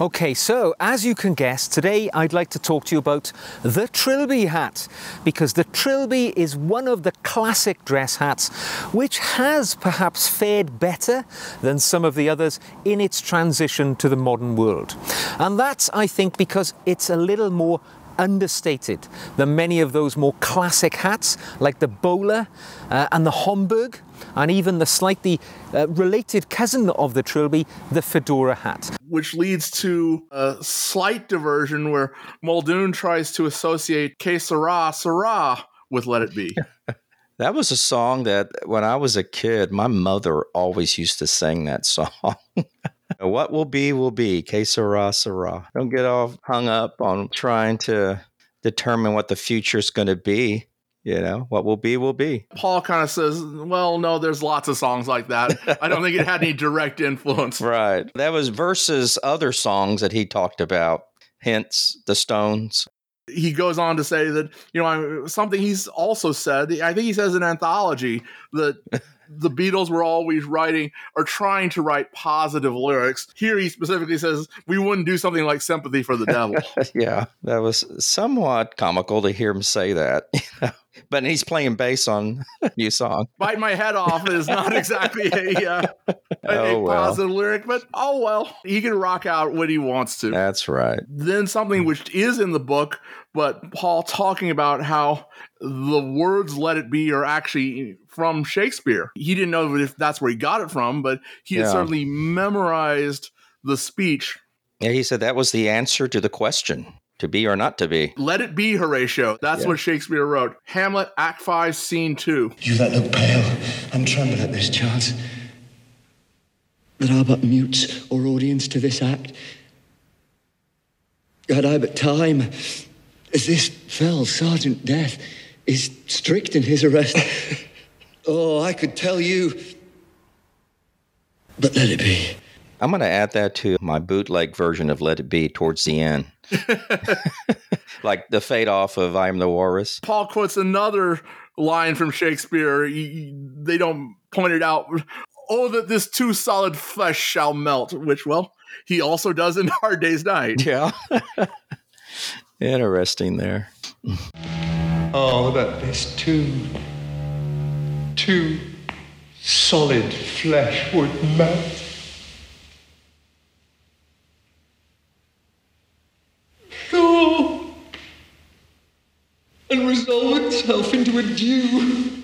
Okay, so as you can guess, today I'd like to talk to you about the Trilby hat because the Trilby is one of the classic dress hats which has perhaps fared better than some of the others in its transition to the modern world. And that's, I think, because it's a little more understated than many of those more classic hats like the bowler uh, and the Homburg and even the slightly uh, related cousin of the Trilby, the fedora hat. which leads to a slight diversion where Muldoon tries to associate Que Sera Sera with Let It Be. That was a song that when I was a kid, my mother always used to sing that song. What will be, will be. Que sera, sera. Don't get all hung up on trying to determine what the future is going to be. You know, what will be, will be. Paul kind of says, Well, no, there's lots of songs like that. I don't think it had any direct influence. Right. That was versus other songs that he talked about, hence the Stones. He goes on to say that, you know, something he's also said, I think he says in Anthology that the Beatles were always writing or trying to write positive lyrics. Here he specifically says, We wouldn't do something like Sympathy for the Devil. yeah, that was somewhat comical to hear him say that. but he's playing bass on new song. Bite my head off is not exactly a, uh, a, a Oh, well. positive lyric, but oh well, he can rock out when he wants to. That's right. then something which is in the book, but Paul talking about how the words "Let It Be" are actually from Shakespeare. He didn't know if that's where he got it from, but he had certainly memorized the speech. Yeah, he said that was the answer to the question to be or not to be. Let it be, Horatio. That's Yeah. what Shakespeare wrote. Hamlet, Act 5, Scene 2. You that look pale and tremble at this chance. There are but mutes or audience to this act. Had I but time, as this fell Sergeant Death is strict in his arrest. oh, I could tell you, but let it be. I'm going to add that to my bootleg version of Let It Be towards the end. like the fade off of I Am the Walrus. Paul quotes another line from Shakespeare. He- they don't point it out. Oh, that this too solid flesh shall melt, which, well, he also does in Hard Day's Night. Yeah. Interesting there. Oh, that this too, too solid flesh would melt. And resolve itself into a dew.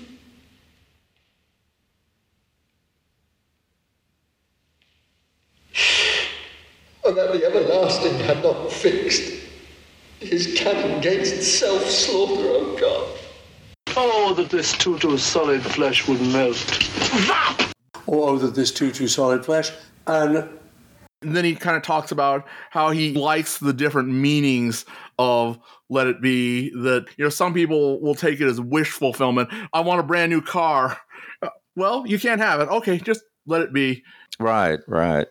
And that the everlasting had not fixed his canon against self-slaughter, oh God. Oh, that this too too solid flesh would melt. Oh, that this too too solid flesh. And And then he kind of talks about how he likes the different meanings of let it be that you know some people will take it as wish fulfillment i want a brand new car Uh, well you can't have it okay just let it be Right, right.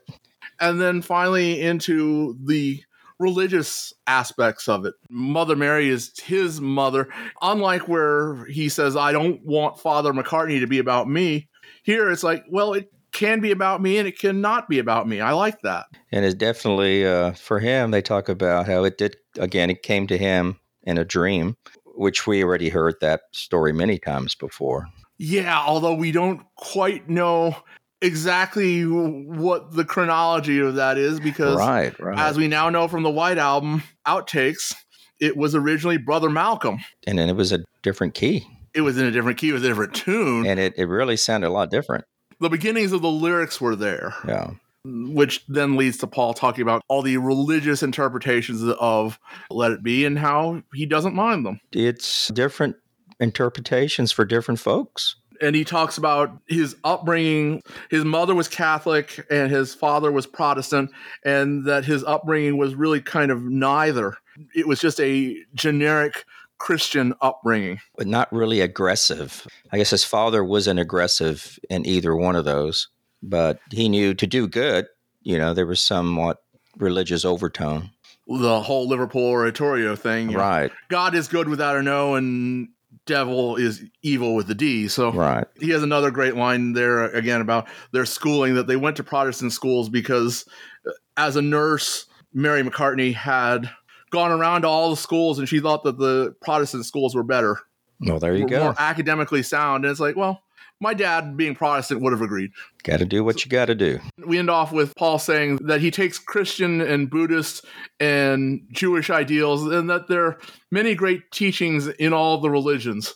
and then finally into the religious aspects of it. Mother Mary is his mother. Unlike where he says, I don't want Father McCartney to be about me, here it's like, well, it can be about me and it cannot be about me. I like that. And it's definitely uh, for him. They talk about how it did again. It came to him in a dream, which we already heard that story many times before. Yeah, although we don't quite know exactly what the chronology of that is because Right, right. as we now know from the White Album outtakes, it was originally Brother Malcolm. and then it was a different key, It was in a different key, it was a different tune. and it, it really sounded a lot different. The beginnings of the lyrics were there, Yeah. which then leads to Paul talking about all the religious interpretations of Let It Be and how he doesn't mind them. It's different interpretations for different folks. And he talks about his upbringing. His mother was Catholic and his father was Protestant, and that his upbringing was really kind of neither. It was just a generic Christian upbringing. but not really aggressive. I guess his father wasn't aggressive in either one of those, but he knew to do good, you know, there was somewhat religious overtone. The whole Liverpool oratorio thing. you know, Right, God is good without an O, and devil is evil with a D. So right. he has another great line there again about their schooling that they went to Protestant schools because uh, as a nurse, Mary McCartney had gone around to all the schools and she thought that the Protestant schools were better, Well, there you were go. more academically sound. And it's like, well, my dad, being Protestant, would have agreed. Got to do what you got to do. We end off with Paul saying that he takes Christian and Buddhist and Jewish ideals and that there are many great teachings in all the religions.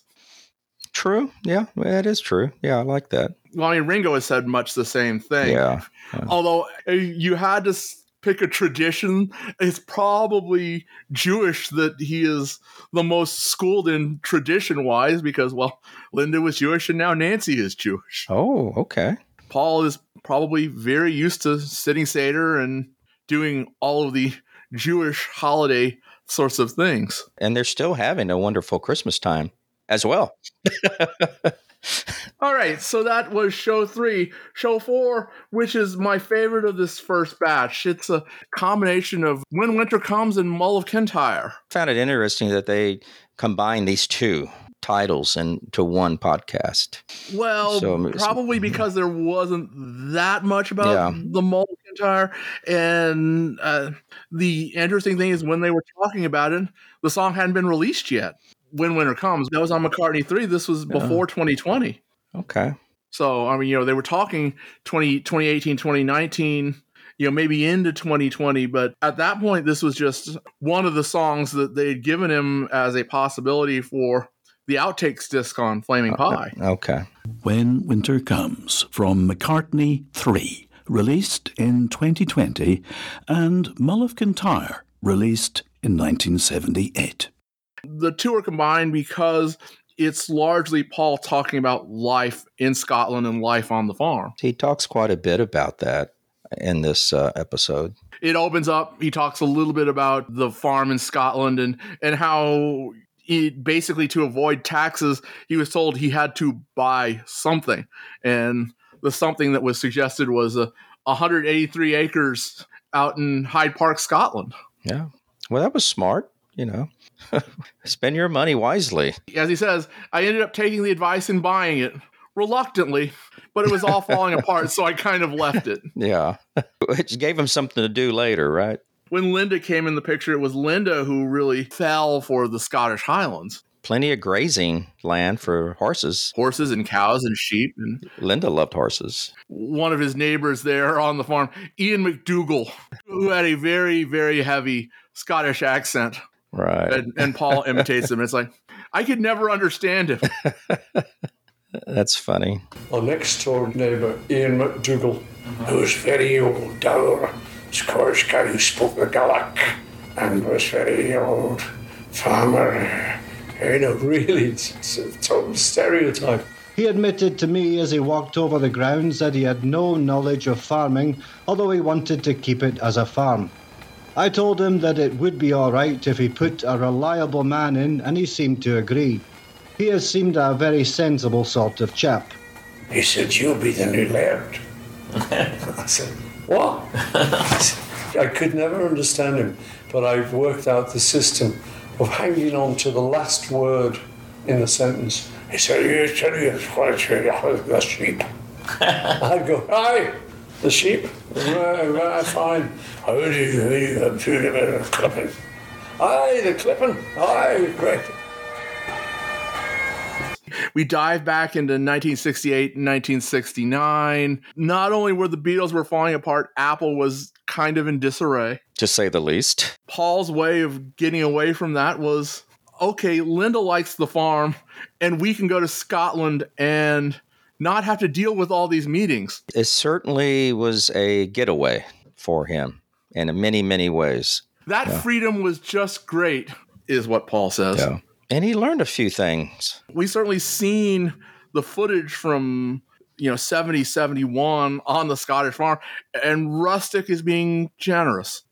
True. Yeah, that is true. Yeah, I like that. Well, I mean, Ringo has said much the same thing. Yeah. Although uh, you had to pick a tradition, it's probably Jewish that he is the most schooled in tradition wise because, well, Linda was Jewish and now Nancy is Jewish. Oh, okay. Paul is probably very used to sitting Seder and doing all of the Jewish holiday sorts of things. And they're still having a wonderful Christmas time as well. All right, so that was show three. Show four, which is my favorite of this first batch. It's a combination of When Winter Comes and Mull of Kintyre. found it interesting that they combined these two titles into one podcast. Well, So, it's- probably because there wasn't that much about Yeah. the Mull of Kintyre. And uh, the interesting thing is, when they were talking about it, the song hadn't been released yet. When Winter Comes, that was on McCartney 3. This was before 2020. Okay. So, I mean, you know, they were talking 20, 2018, 2019, you know, maybe into 2020. But at that point, this was just one of the songs that they had given him as a possibility for the outtakes disc on Flaming uh, Pie. Okay. When Winter Comes from McCartney 3, released in 2020, and Mull of Kintyre, released in 1978. The two are combined because it's largely Paul talking about life in Scotland and life on the farm. He talks quite a bit about that in this uh, episode. it opens up. He talks a little bit about the farm in Scotland and and how he basically to avoid taxes, he was told he had to buy something, and the something that was suggested was a 183 acres out in High Park, Scotland. Yeah. Well, that was smart. You know, spend your money wisely. As he says, I ended up taking the advice and buying it reluctantly, but it was all falling apart, so I kind of left it. Yeah. Which gave him something to do later, right? When Linda came in the picture, it was Linda who really fell for the Scottish Highlands. Plenty of grazing land for horses. Horses and cows and sheep and Linda loved horses. one of his neighbors there on the farm, Ian McDougall, who had a very, very heavy Scottish accent. Right. And, and Paul imitates him. It's like, I could never understand him. That's funny. Our next door neighbour, Ian McDougall, who was very old, dour Scottish guy who spoke the Gaelic and was very old farmer. You know, really, it's, it's total stereotype. He admitted to me as he walked over the grounds that he had no knowledge of farming, although he wanted to keep it as a farm. I told him that it would be all right if he put a reliable man in, and he seemed to agree. He has seemed a very sensible sort of chap. He said, You'll be the new laird. I said, What? I could never understand him, but I've worked out the system of hanging on to the last word in the sentence. He said, You tell you the sheep. I'd go, Aye, the sheep. Right, right, fine. How do you, how do you, I'm feeling a bit of clipping. Aye, the clipping. Aye, great. We dive back into 1968 and 1969. Not only were the Beatles were falling apart, Apple was kind of in disarray. To say the least. Paul's way of getting away from that was okay, Linda likes the farm, and we can go to Scotland and not have to deal with all these meetings. It certainly was a getaway for him in many, many ways. That freedom was just great, is what Paul says. Yeah. And he learned a few things. We certainly seen the footage from you know 70 71 on the Scottish farm, and Rustic is being generous.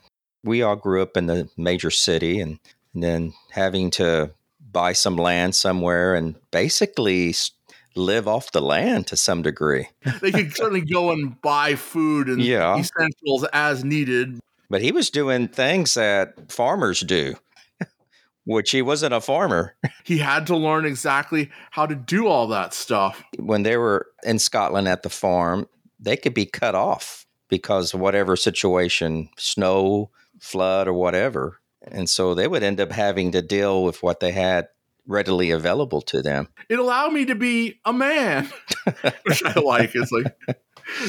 We all grew up in the major city and, and then having to buy some land somewhere and basically s- live off the land to some degree. They could certainly go and buy food and Yeah. essentials as needed. But he was doing things that farmers do, which he wasn't a farmer. He had to learn exactly how to do all that stuff. When they were in Scotland at the farm, they could be cut off because of whatever situation, snow, flood, or whatever. And so they would end up having to deal with what they had readily available to them. It allowed me to be a man, which I like. It's like,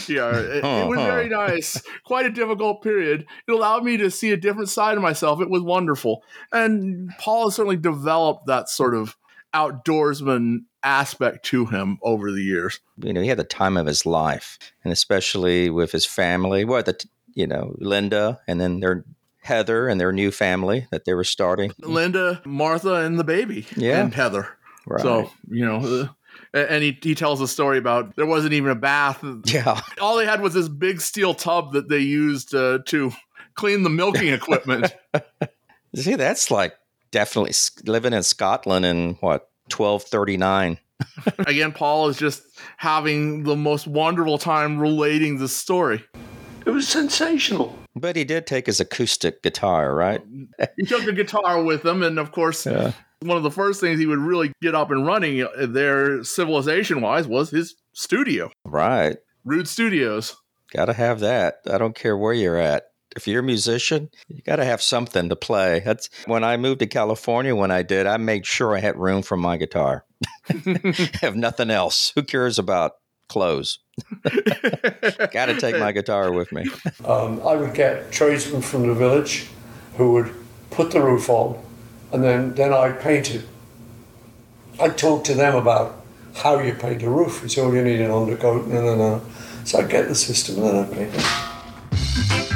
yeah, it, it was uh-huh. very nice. Quite a difficult period. It allowed me to see a different side of myself. It was wonderful. And Paul has certainly developed that sort of outdoorsman aspect to him over the years. you know, he had the time of his life, and especially with his family. Well, the you know Linda, and then their Heather and their new family that they were starting. Linda, Martha, and the baby, Yeah. and Heather. Right. So you know, uh, and he he tells a story about there wasn't even a bath. Yeah, All they had was this big steel tub that they used uh, to clean the milking equipment. see, that's like definitely living in Scotland in what twelve thirty nine. Again, Paul is just having the most wonderful time relating the story. It was sensational. But he did take his acoustic guitar, right? He took a guitar with him, and of course, Yeah. one of the first things he would really get up and running uh, there, civilization wise, was his studio, Right. Rude Studios. Got to have that. I don't care where you're at. If you're a musician, you got to have something to play. That's when I moved to California. When I did, I made sure I had room for my guitar. have nothing else. Who cares about clothes? got to take my guitar with me. um, I would get tradesmen from the village who would put the roof on, and then, then I'd paint it. I'd talk to them about how you paint a roof. It's all you need an undercoat, no, no, no. So I'd get the system and then I'd paint it.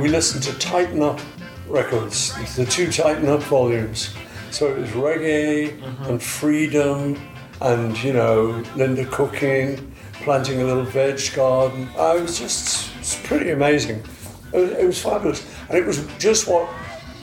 We listened to Tighten Up records, the two Tighten Up volumes. So it was reggae mm-hmm. and freedom and, you know, Linda cooking, planting a little veg garden. Uh, I was just, it's pretty amazing. It was, it was fabulous. And it was just what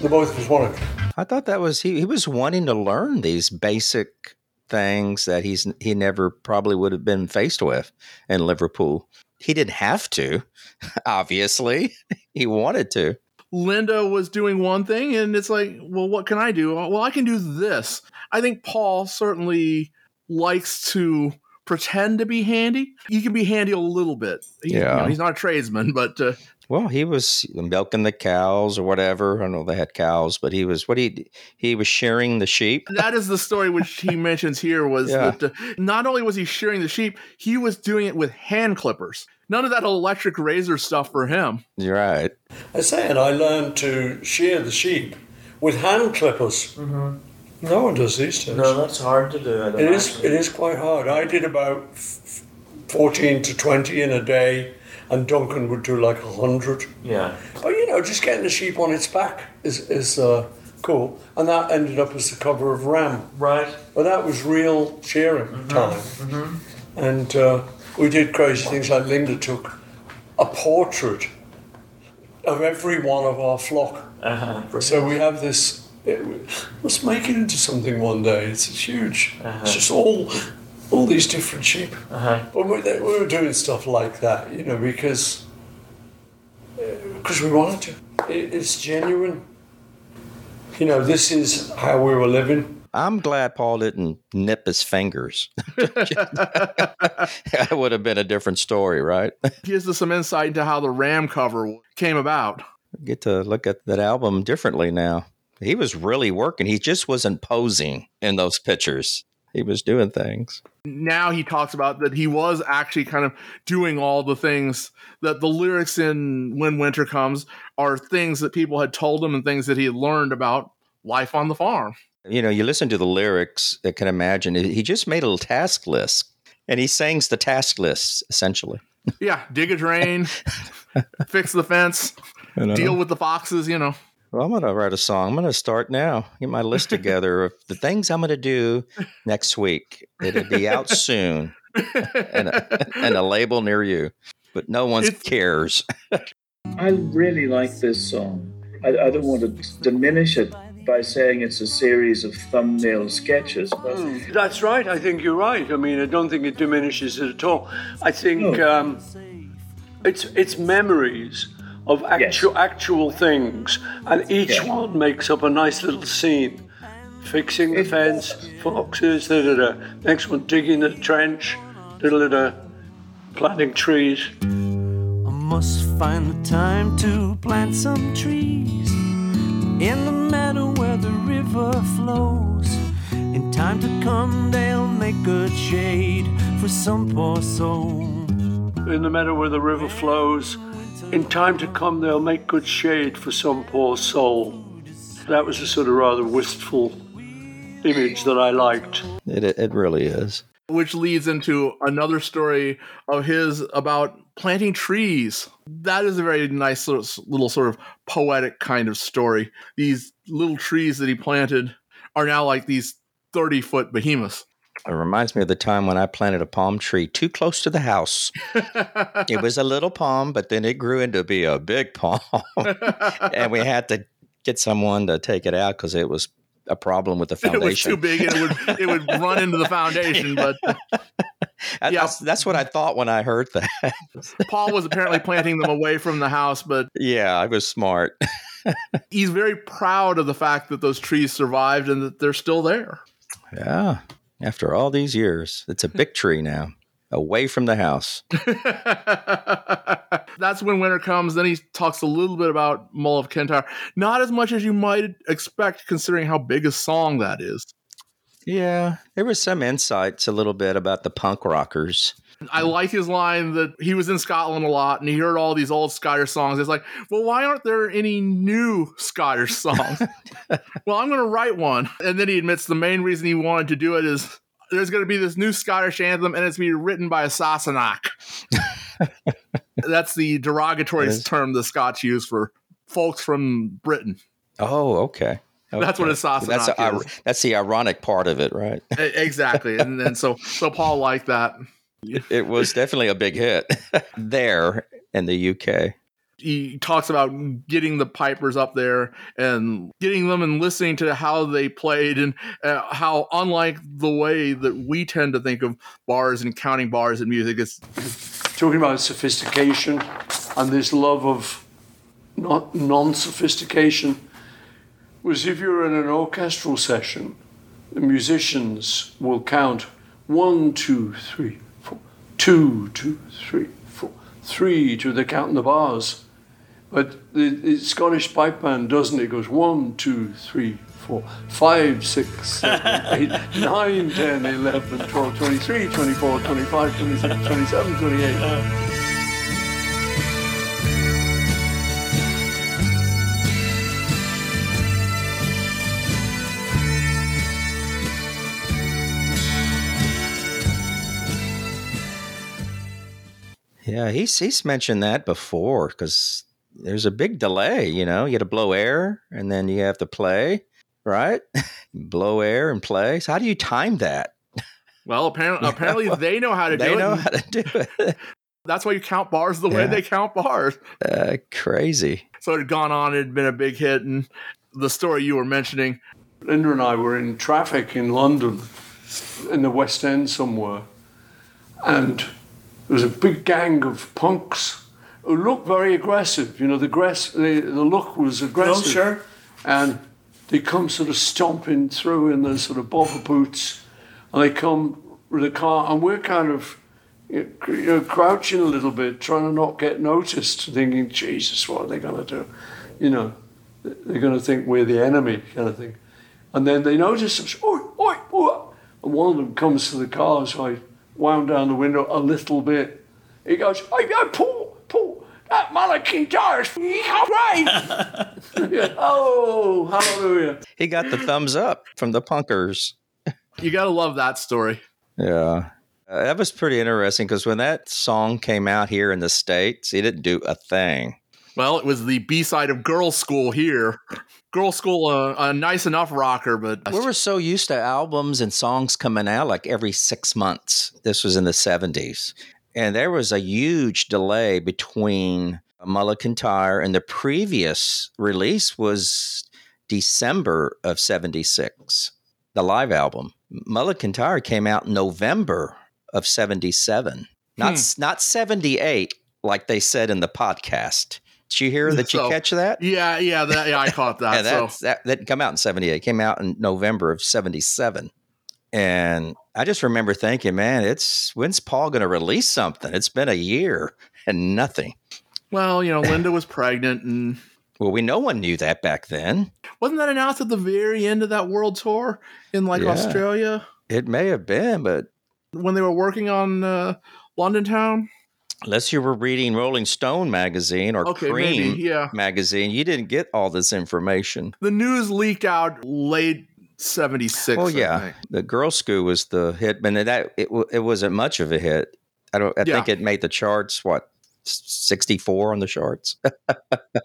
the both of us wanted. I thought that was he. He was wanting to learn these basic things that he's he never probably would have been faced with in Liverpool. He didn't have to, obviously. He wanted to. Linda was doing one thing, and it's like, well, what can I do? Well, I can do this. I think Paul certainly likes to pretend to be handy. He can be handy a little bit. He- you Yeah. know, he's not a tradesman, but uh, Well, he was milking the cows or whatever. I don't know they had cows, but he was what he he was shearing the sheep. that is the story which he mentions here was Yeah. that uh, not only was he shearing the sheep, he was doing it with hand clippers. None of that electric razor stuff for him. You're right. I say, and I learned to shear the sheep with hand clippers. No one does these days. No, that's hard to do. I'd It is. imagine. It is quite hard. I did about f- fourteen to twenty in a day, and Duncan would do like a hundred. Yeah. But you know, just getting the sheep on its back is is uh, cool, and that ended up as the cover of Ram. Right. But that was real shearing time, and uh, we did crazy things. Like Linda took a portrait of every one of our flock. Uh-huh. So we have this. It, let's make it into something one day. It's, it's huge. It's just all, all these different sheep. Uh-huh. But we, we were doing stuff like that, you know, because because we wanted to. It, it's genuine. You know, this is how we were living. I'm glad Paul didn't nip his fingers. that would have been a different story, right? Gives us some insight into how the Ram cover came about. Get to look at that album differently now. He was really working. He just wasn't posing in those pictures. He was doing things. now he talks about that he was actually kind of doing all the things that the lyrics in When Winter Comes are things that people had told him and things that he had learned about life on the farm. You know, you listen to the lyrics, I can imagine. He just made a little task list and he sings the task list essentially. Yeah, dig a drain, fix the fence, deal with the foxes, you know. Well, I'm going to write a song. I'm going to start now. Get my list together of the things I'm going to do next week. It'll be out soon and a, and a label near you, but no one cares. I really like this song. I, I don't want to diminish it by saying it's a series of thumbnail sketches, but That's right. I think you're right. I mean, I don't think it diminishes it at all. I think um, it's it's memories of actual actual things, and each Yeah. one makes up a nice little scene. Fixing the fence, foxes, da da da. Next one, digging the trench, da da da. Planting trees. I must find the time to plant some trees in the meadow where the river flows. In time to come, they'll make good shade for some poor soul. In the meadow where the river flows, in time to come they'll make good shade for some poor soul. That was a sort of rather wistful image that I liked. It, it, it really is. Which leads into another story of his about planting trees. That is a very nice little, little sort of poetic kind of story. These little trees that he planted are now like these 30 foot behemoths. It reminds me of the time when I planted a palm tree too close to the house. it was a little palm, but then it grew into be a big palm. and we had to get someone to take it out because it was a problem with the It was foundation. too big and it would, it would run into the foundation, but That- that's, that's what I thought when I heard that. Paul was apparently planting them away from the house, but yeah, I was smart. he's very proud of the fact that those trees survived and that they're still there. Yeah. After all these years, it's a big tree now, away from the house. That's when winter comes. Then he talks a little bit about Mull of Kintyre. Not as much as you might expect, considering how big a song that is. Yeah, there was some insights a little bit about the punk rockers. I like his line that he was in Scotland a lot and he heard all these old Scottish songs. It's like, well, why aren't there any new Scottish songs? well, I'm going to write one. And then he admits the main reason he wanted to do it is there's going to be this new Scottish anthem and it's going to be written by a Sassenach. That's the derogatory term the Scots use for folks from Britain. Oh, okay. That's what Okay. a Sassenach That's, the is. that's the ironic part of it, right? Exactly. and then so so Paul liked that. It was definitely a big hit there in the UK. he talks about getting the pipers up there and getting them and listening to how they played and uh, how unlike the way that we tend to think of bars and counting bars in music it's talking about sophistication and this love of not non-sophistication was if you're in an orchestral session the musicians will count one two three four two two three four three two the count in the bars. But the, the scottish pipe band doesn't it goes one two three four five six seven eight nine ten eleven twelve twenty-three twenty-four twenty-five twenty-six twenty-seven twenty-eight Yeah, he's he's mentioned that before because there's a big delay. You know, you got to blow air and then you have to play, right? blow air and play. So how do you time that? well apparently apparently they know how to they do know it how to do it. that's why you count bars the way they count bars Uh, crazy. so it had gone on it had been a big hit and the story you were mentioning Linda and I were in traffic in London, in the West End somewhere, and there was a big gang of punks who looked very aggressive. You know, the, the, the look was aggressive. sure. And they come sort of stomping through in their sort of bovver boots, and they come with a car, and we're kind of you know, crouching a little bit, trying to not get noticed, thinking, Jesus, what are they going to do? You know, they're going to think we're the enemy, kind of thing. And then they notice us, oi, oi, oi. And one of them comes to the car, so I wound down the window a little bit. He goes, hey, hey, Paul, Paul, that Mull of Kintyre's right. Yeah, oh, hallelujah. He got the thumbs up from the punkers. you gotta love that story Yeah. Uh, that was pretty interesting because when that song came out here in the States, he didn't do a thing. well it was the b-side of girls school here girls school uh, a nice enough rocker but We were so used to albums and songs coming out like every six months. This was in the 70s. And there was a huge delay between Mull of Kintyre and the previous release was December of 76, the live album. Mull of Kintyre came out November of 77, not, s- not 78, like they said in the podcast. Did you hear? Did you So, catch that? yeah yeah that, yeah i caught that Yeah, so that, that didn't come out in 78. It came out in November of 77. And I just remember thinking, man, it's when's Paul going to release something? It's been a year and nothing. well you know linda was pregnant and Well, we no one knew that back then. wasn't that announced at the very end of that world tour in like Yeah. australia It may have been, but when they were working on uh, london town unless you were reading Rolling Stone magazine or Okay, Creem maybe, yeah. magazine, you didn't get all this information. the news leaked out late 76 Well, I yeah, the Girl School was the hit, but that it, it wasn't much of a hit. I don't. I Yeah. think it made the charts. What sixty four on the charts?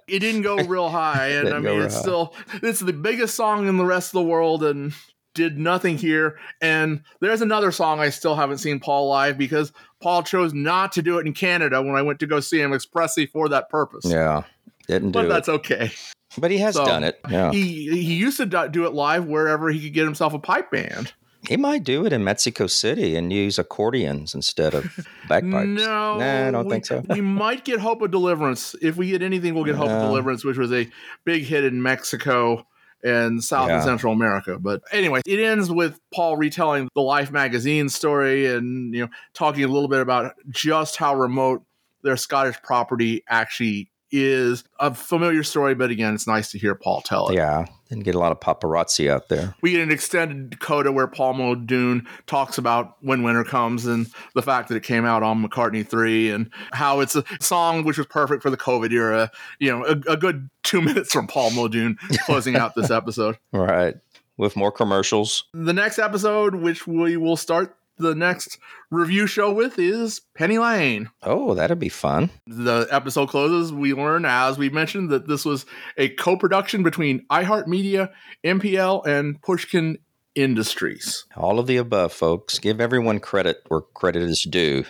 it didn't go real high and i mean it's high. still it's the biggest song in the rest of the world and did nothing here and there's another song i still haven't seen paul live because paul chose not to do it in canada when i went to go see him expressly for that purpose Yeah, didn't but do that's it. okay But he has So, done it. Yeah, he he used to do do it live wherever he could get himself a pipe band he might do it in Mexico City and use accordions instead of bagpipes. No, nah, I don't we, think so. we might get Hope of Deliverance. If we get anything, we'll get Hope of Deliverance, which was a big hit in Mexico and South and Central America. But anyway, it ends with Paul retelling the Life magazine story and you know talking a little bit about just how remote their Scottish property actually is. A familiar story, but again, it's nice to hear Paul tell it. Yeah, didn't get a lot of paparazzi out there. We get an extended coda where Paul Muldoon talks about when winter comes and the fact that it came out on McCartney 3 and how it's a song which was perfect for the COVID era. You know, a, a good two minutes from Paul Muldoon closing out this episode. Right, with more commercials. The next episode, which we will start the next review show with is Penny Lane. Oh, that'd be fun. The episode closes. We learn, as we mentioned, that this was a co production between iHeartMedia, MPL, and Pushkin Industries. All of the above, folks. Give everyone credit where credit is due.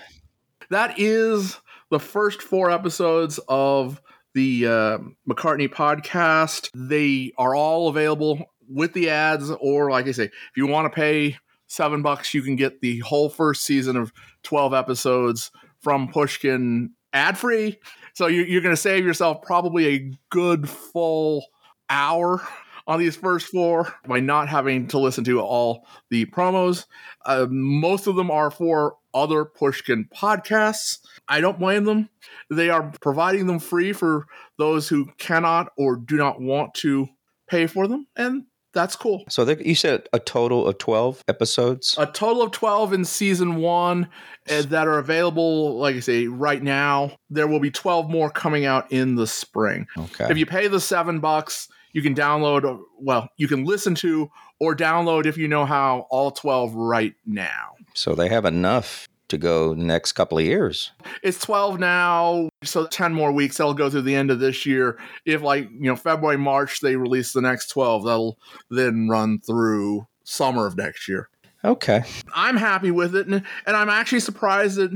That is the first four episodes of the uh, McCartney podcast. They are all available with the ads, or like I say, if you want to pay seven bucks, you can get the whole first season of 12 episodes from Pushkin ad free. So you- you're going to save yourself probably a good full hour on these first four by not having to listen to all the promos. Uh, most of them are for other Pushkin podcasts. I don't blame them. They are providing them free for those who cannot or do not want to pay for them, and that's cool. So there, you said a total of 12 episodes? A total of 12 in season one uh, that are available, like I say, right now. There will be 12 more coming out in the spring. Okay. If you pay the seven bucks, you can download, well, you can listen to or download if you know how all 12 right now. So they have enough to go next couple of years. It's 12 now, so 10 more weeks. That'll go through the end of this year. If, like, you know, February, March, they release the next 12, that'll then run through summer of next year. Okay. I'm happy with it, and, and I'm actually surprised at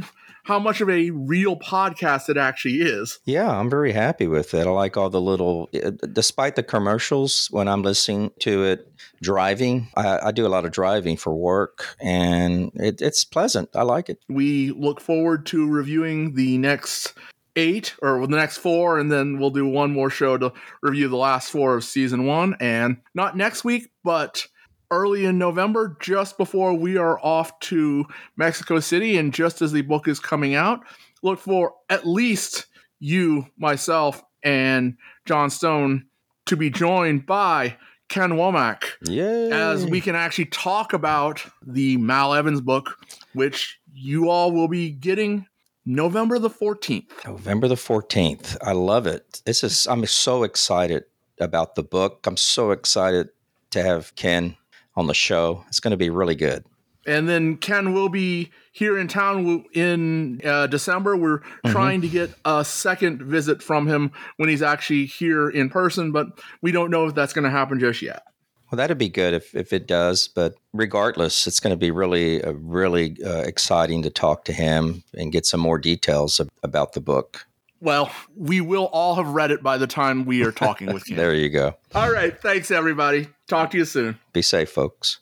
how much of a real podcast it actually is. Yeah, I'm very happy with it. I like all the little, uh, despite the commercials, when I'm listening to it driving, I, I do a lot of driving for work and it, it's pleasant. I like it. We look forward to reviewing the next eight or the next four, and then we'll do one more show to review the last four of season one. And not next week, but early in November, just before we are off to Mexico City, and just as the book is coming out, look for at least you, myself, and John Stone to be joined by Ken Womack Yay. as we can actually talk about the Mal Evans book, which you all will be getting November the 14th. November the 14th. I love it. This is, I'm so excited about the book. I'm so excited to have Ken on the show. It's going to be really good. And then Ken will be here in town in uh, December. We're trying to get a second visit from him when he's actually here in person, but we don't know if that's going to happen just yet. Well, that'd be good if, if it does. But regardless, it's going to be really, uh, really uh, exciting to talk to him and get some more details ab- about the book. Well, we will all have read it by the time we are talking with you. There you go. All right. Thanks, everybody. Talk to you soon. Be safe, folks.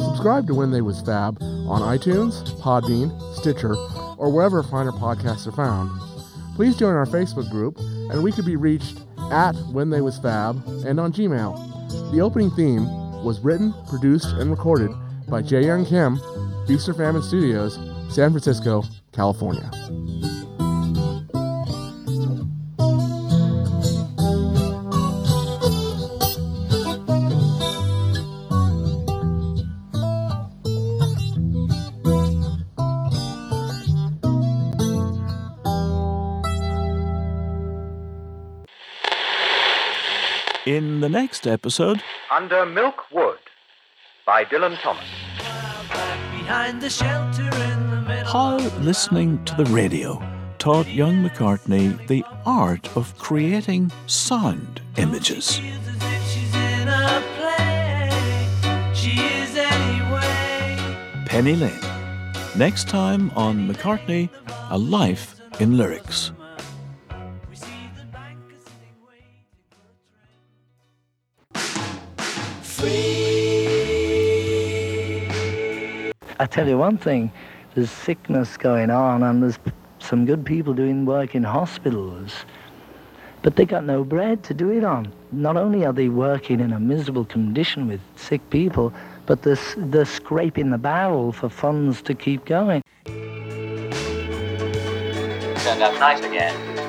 Subscribe to When They Was Fab on iTunes, Podbean, Stitcher, or wherever finer podcasts are found. Please join our Facebook group, and we could be reached at When They Was Fab and on Gmail. The opening theme was written, produced, and recorded by Jae Young Kim, Feast or Famine Studios, San Francisco, California. The next episode, Under Milk Wood by Dylan Thomas. Behind the shelter in the middle. how listening to the radio taught young McCartney the art of creating sound images. She's in a play. She is anyway. Penny Lane. Next time on McCartney, A Life in Lyrics. I tell you one thing, there's sickness going on and there's some good people doing work in hospitals, but they got no bread to do it on. Not only are they working in a miserable condition with sick people, but they're, they're scraping the barrel for funds to keep going. Turned out nice again.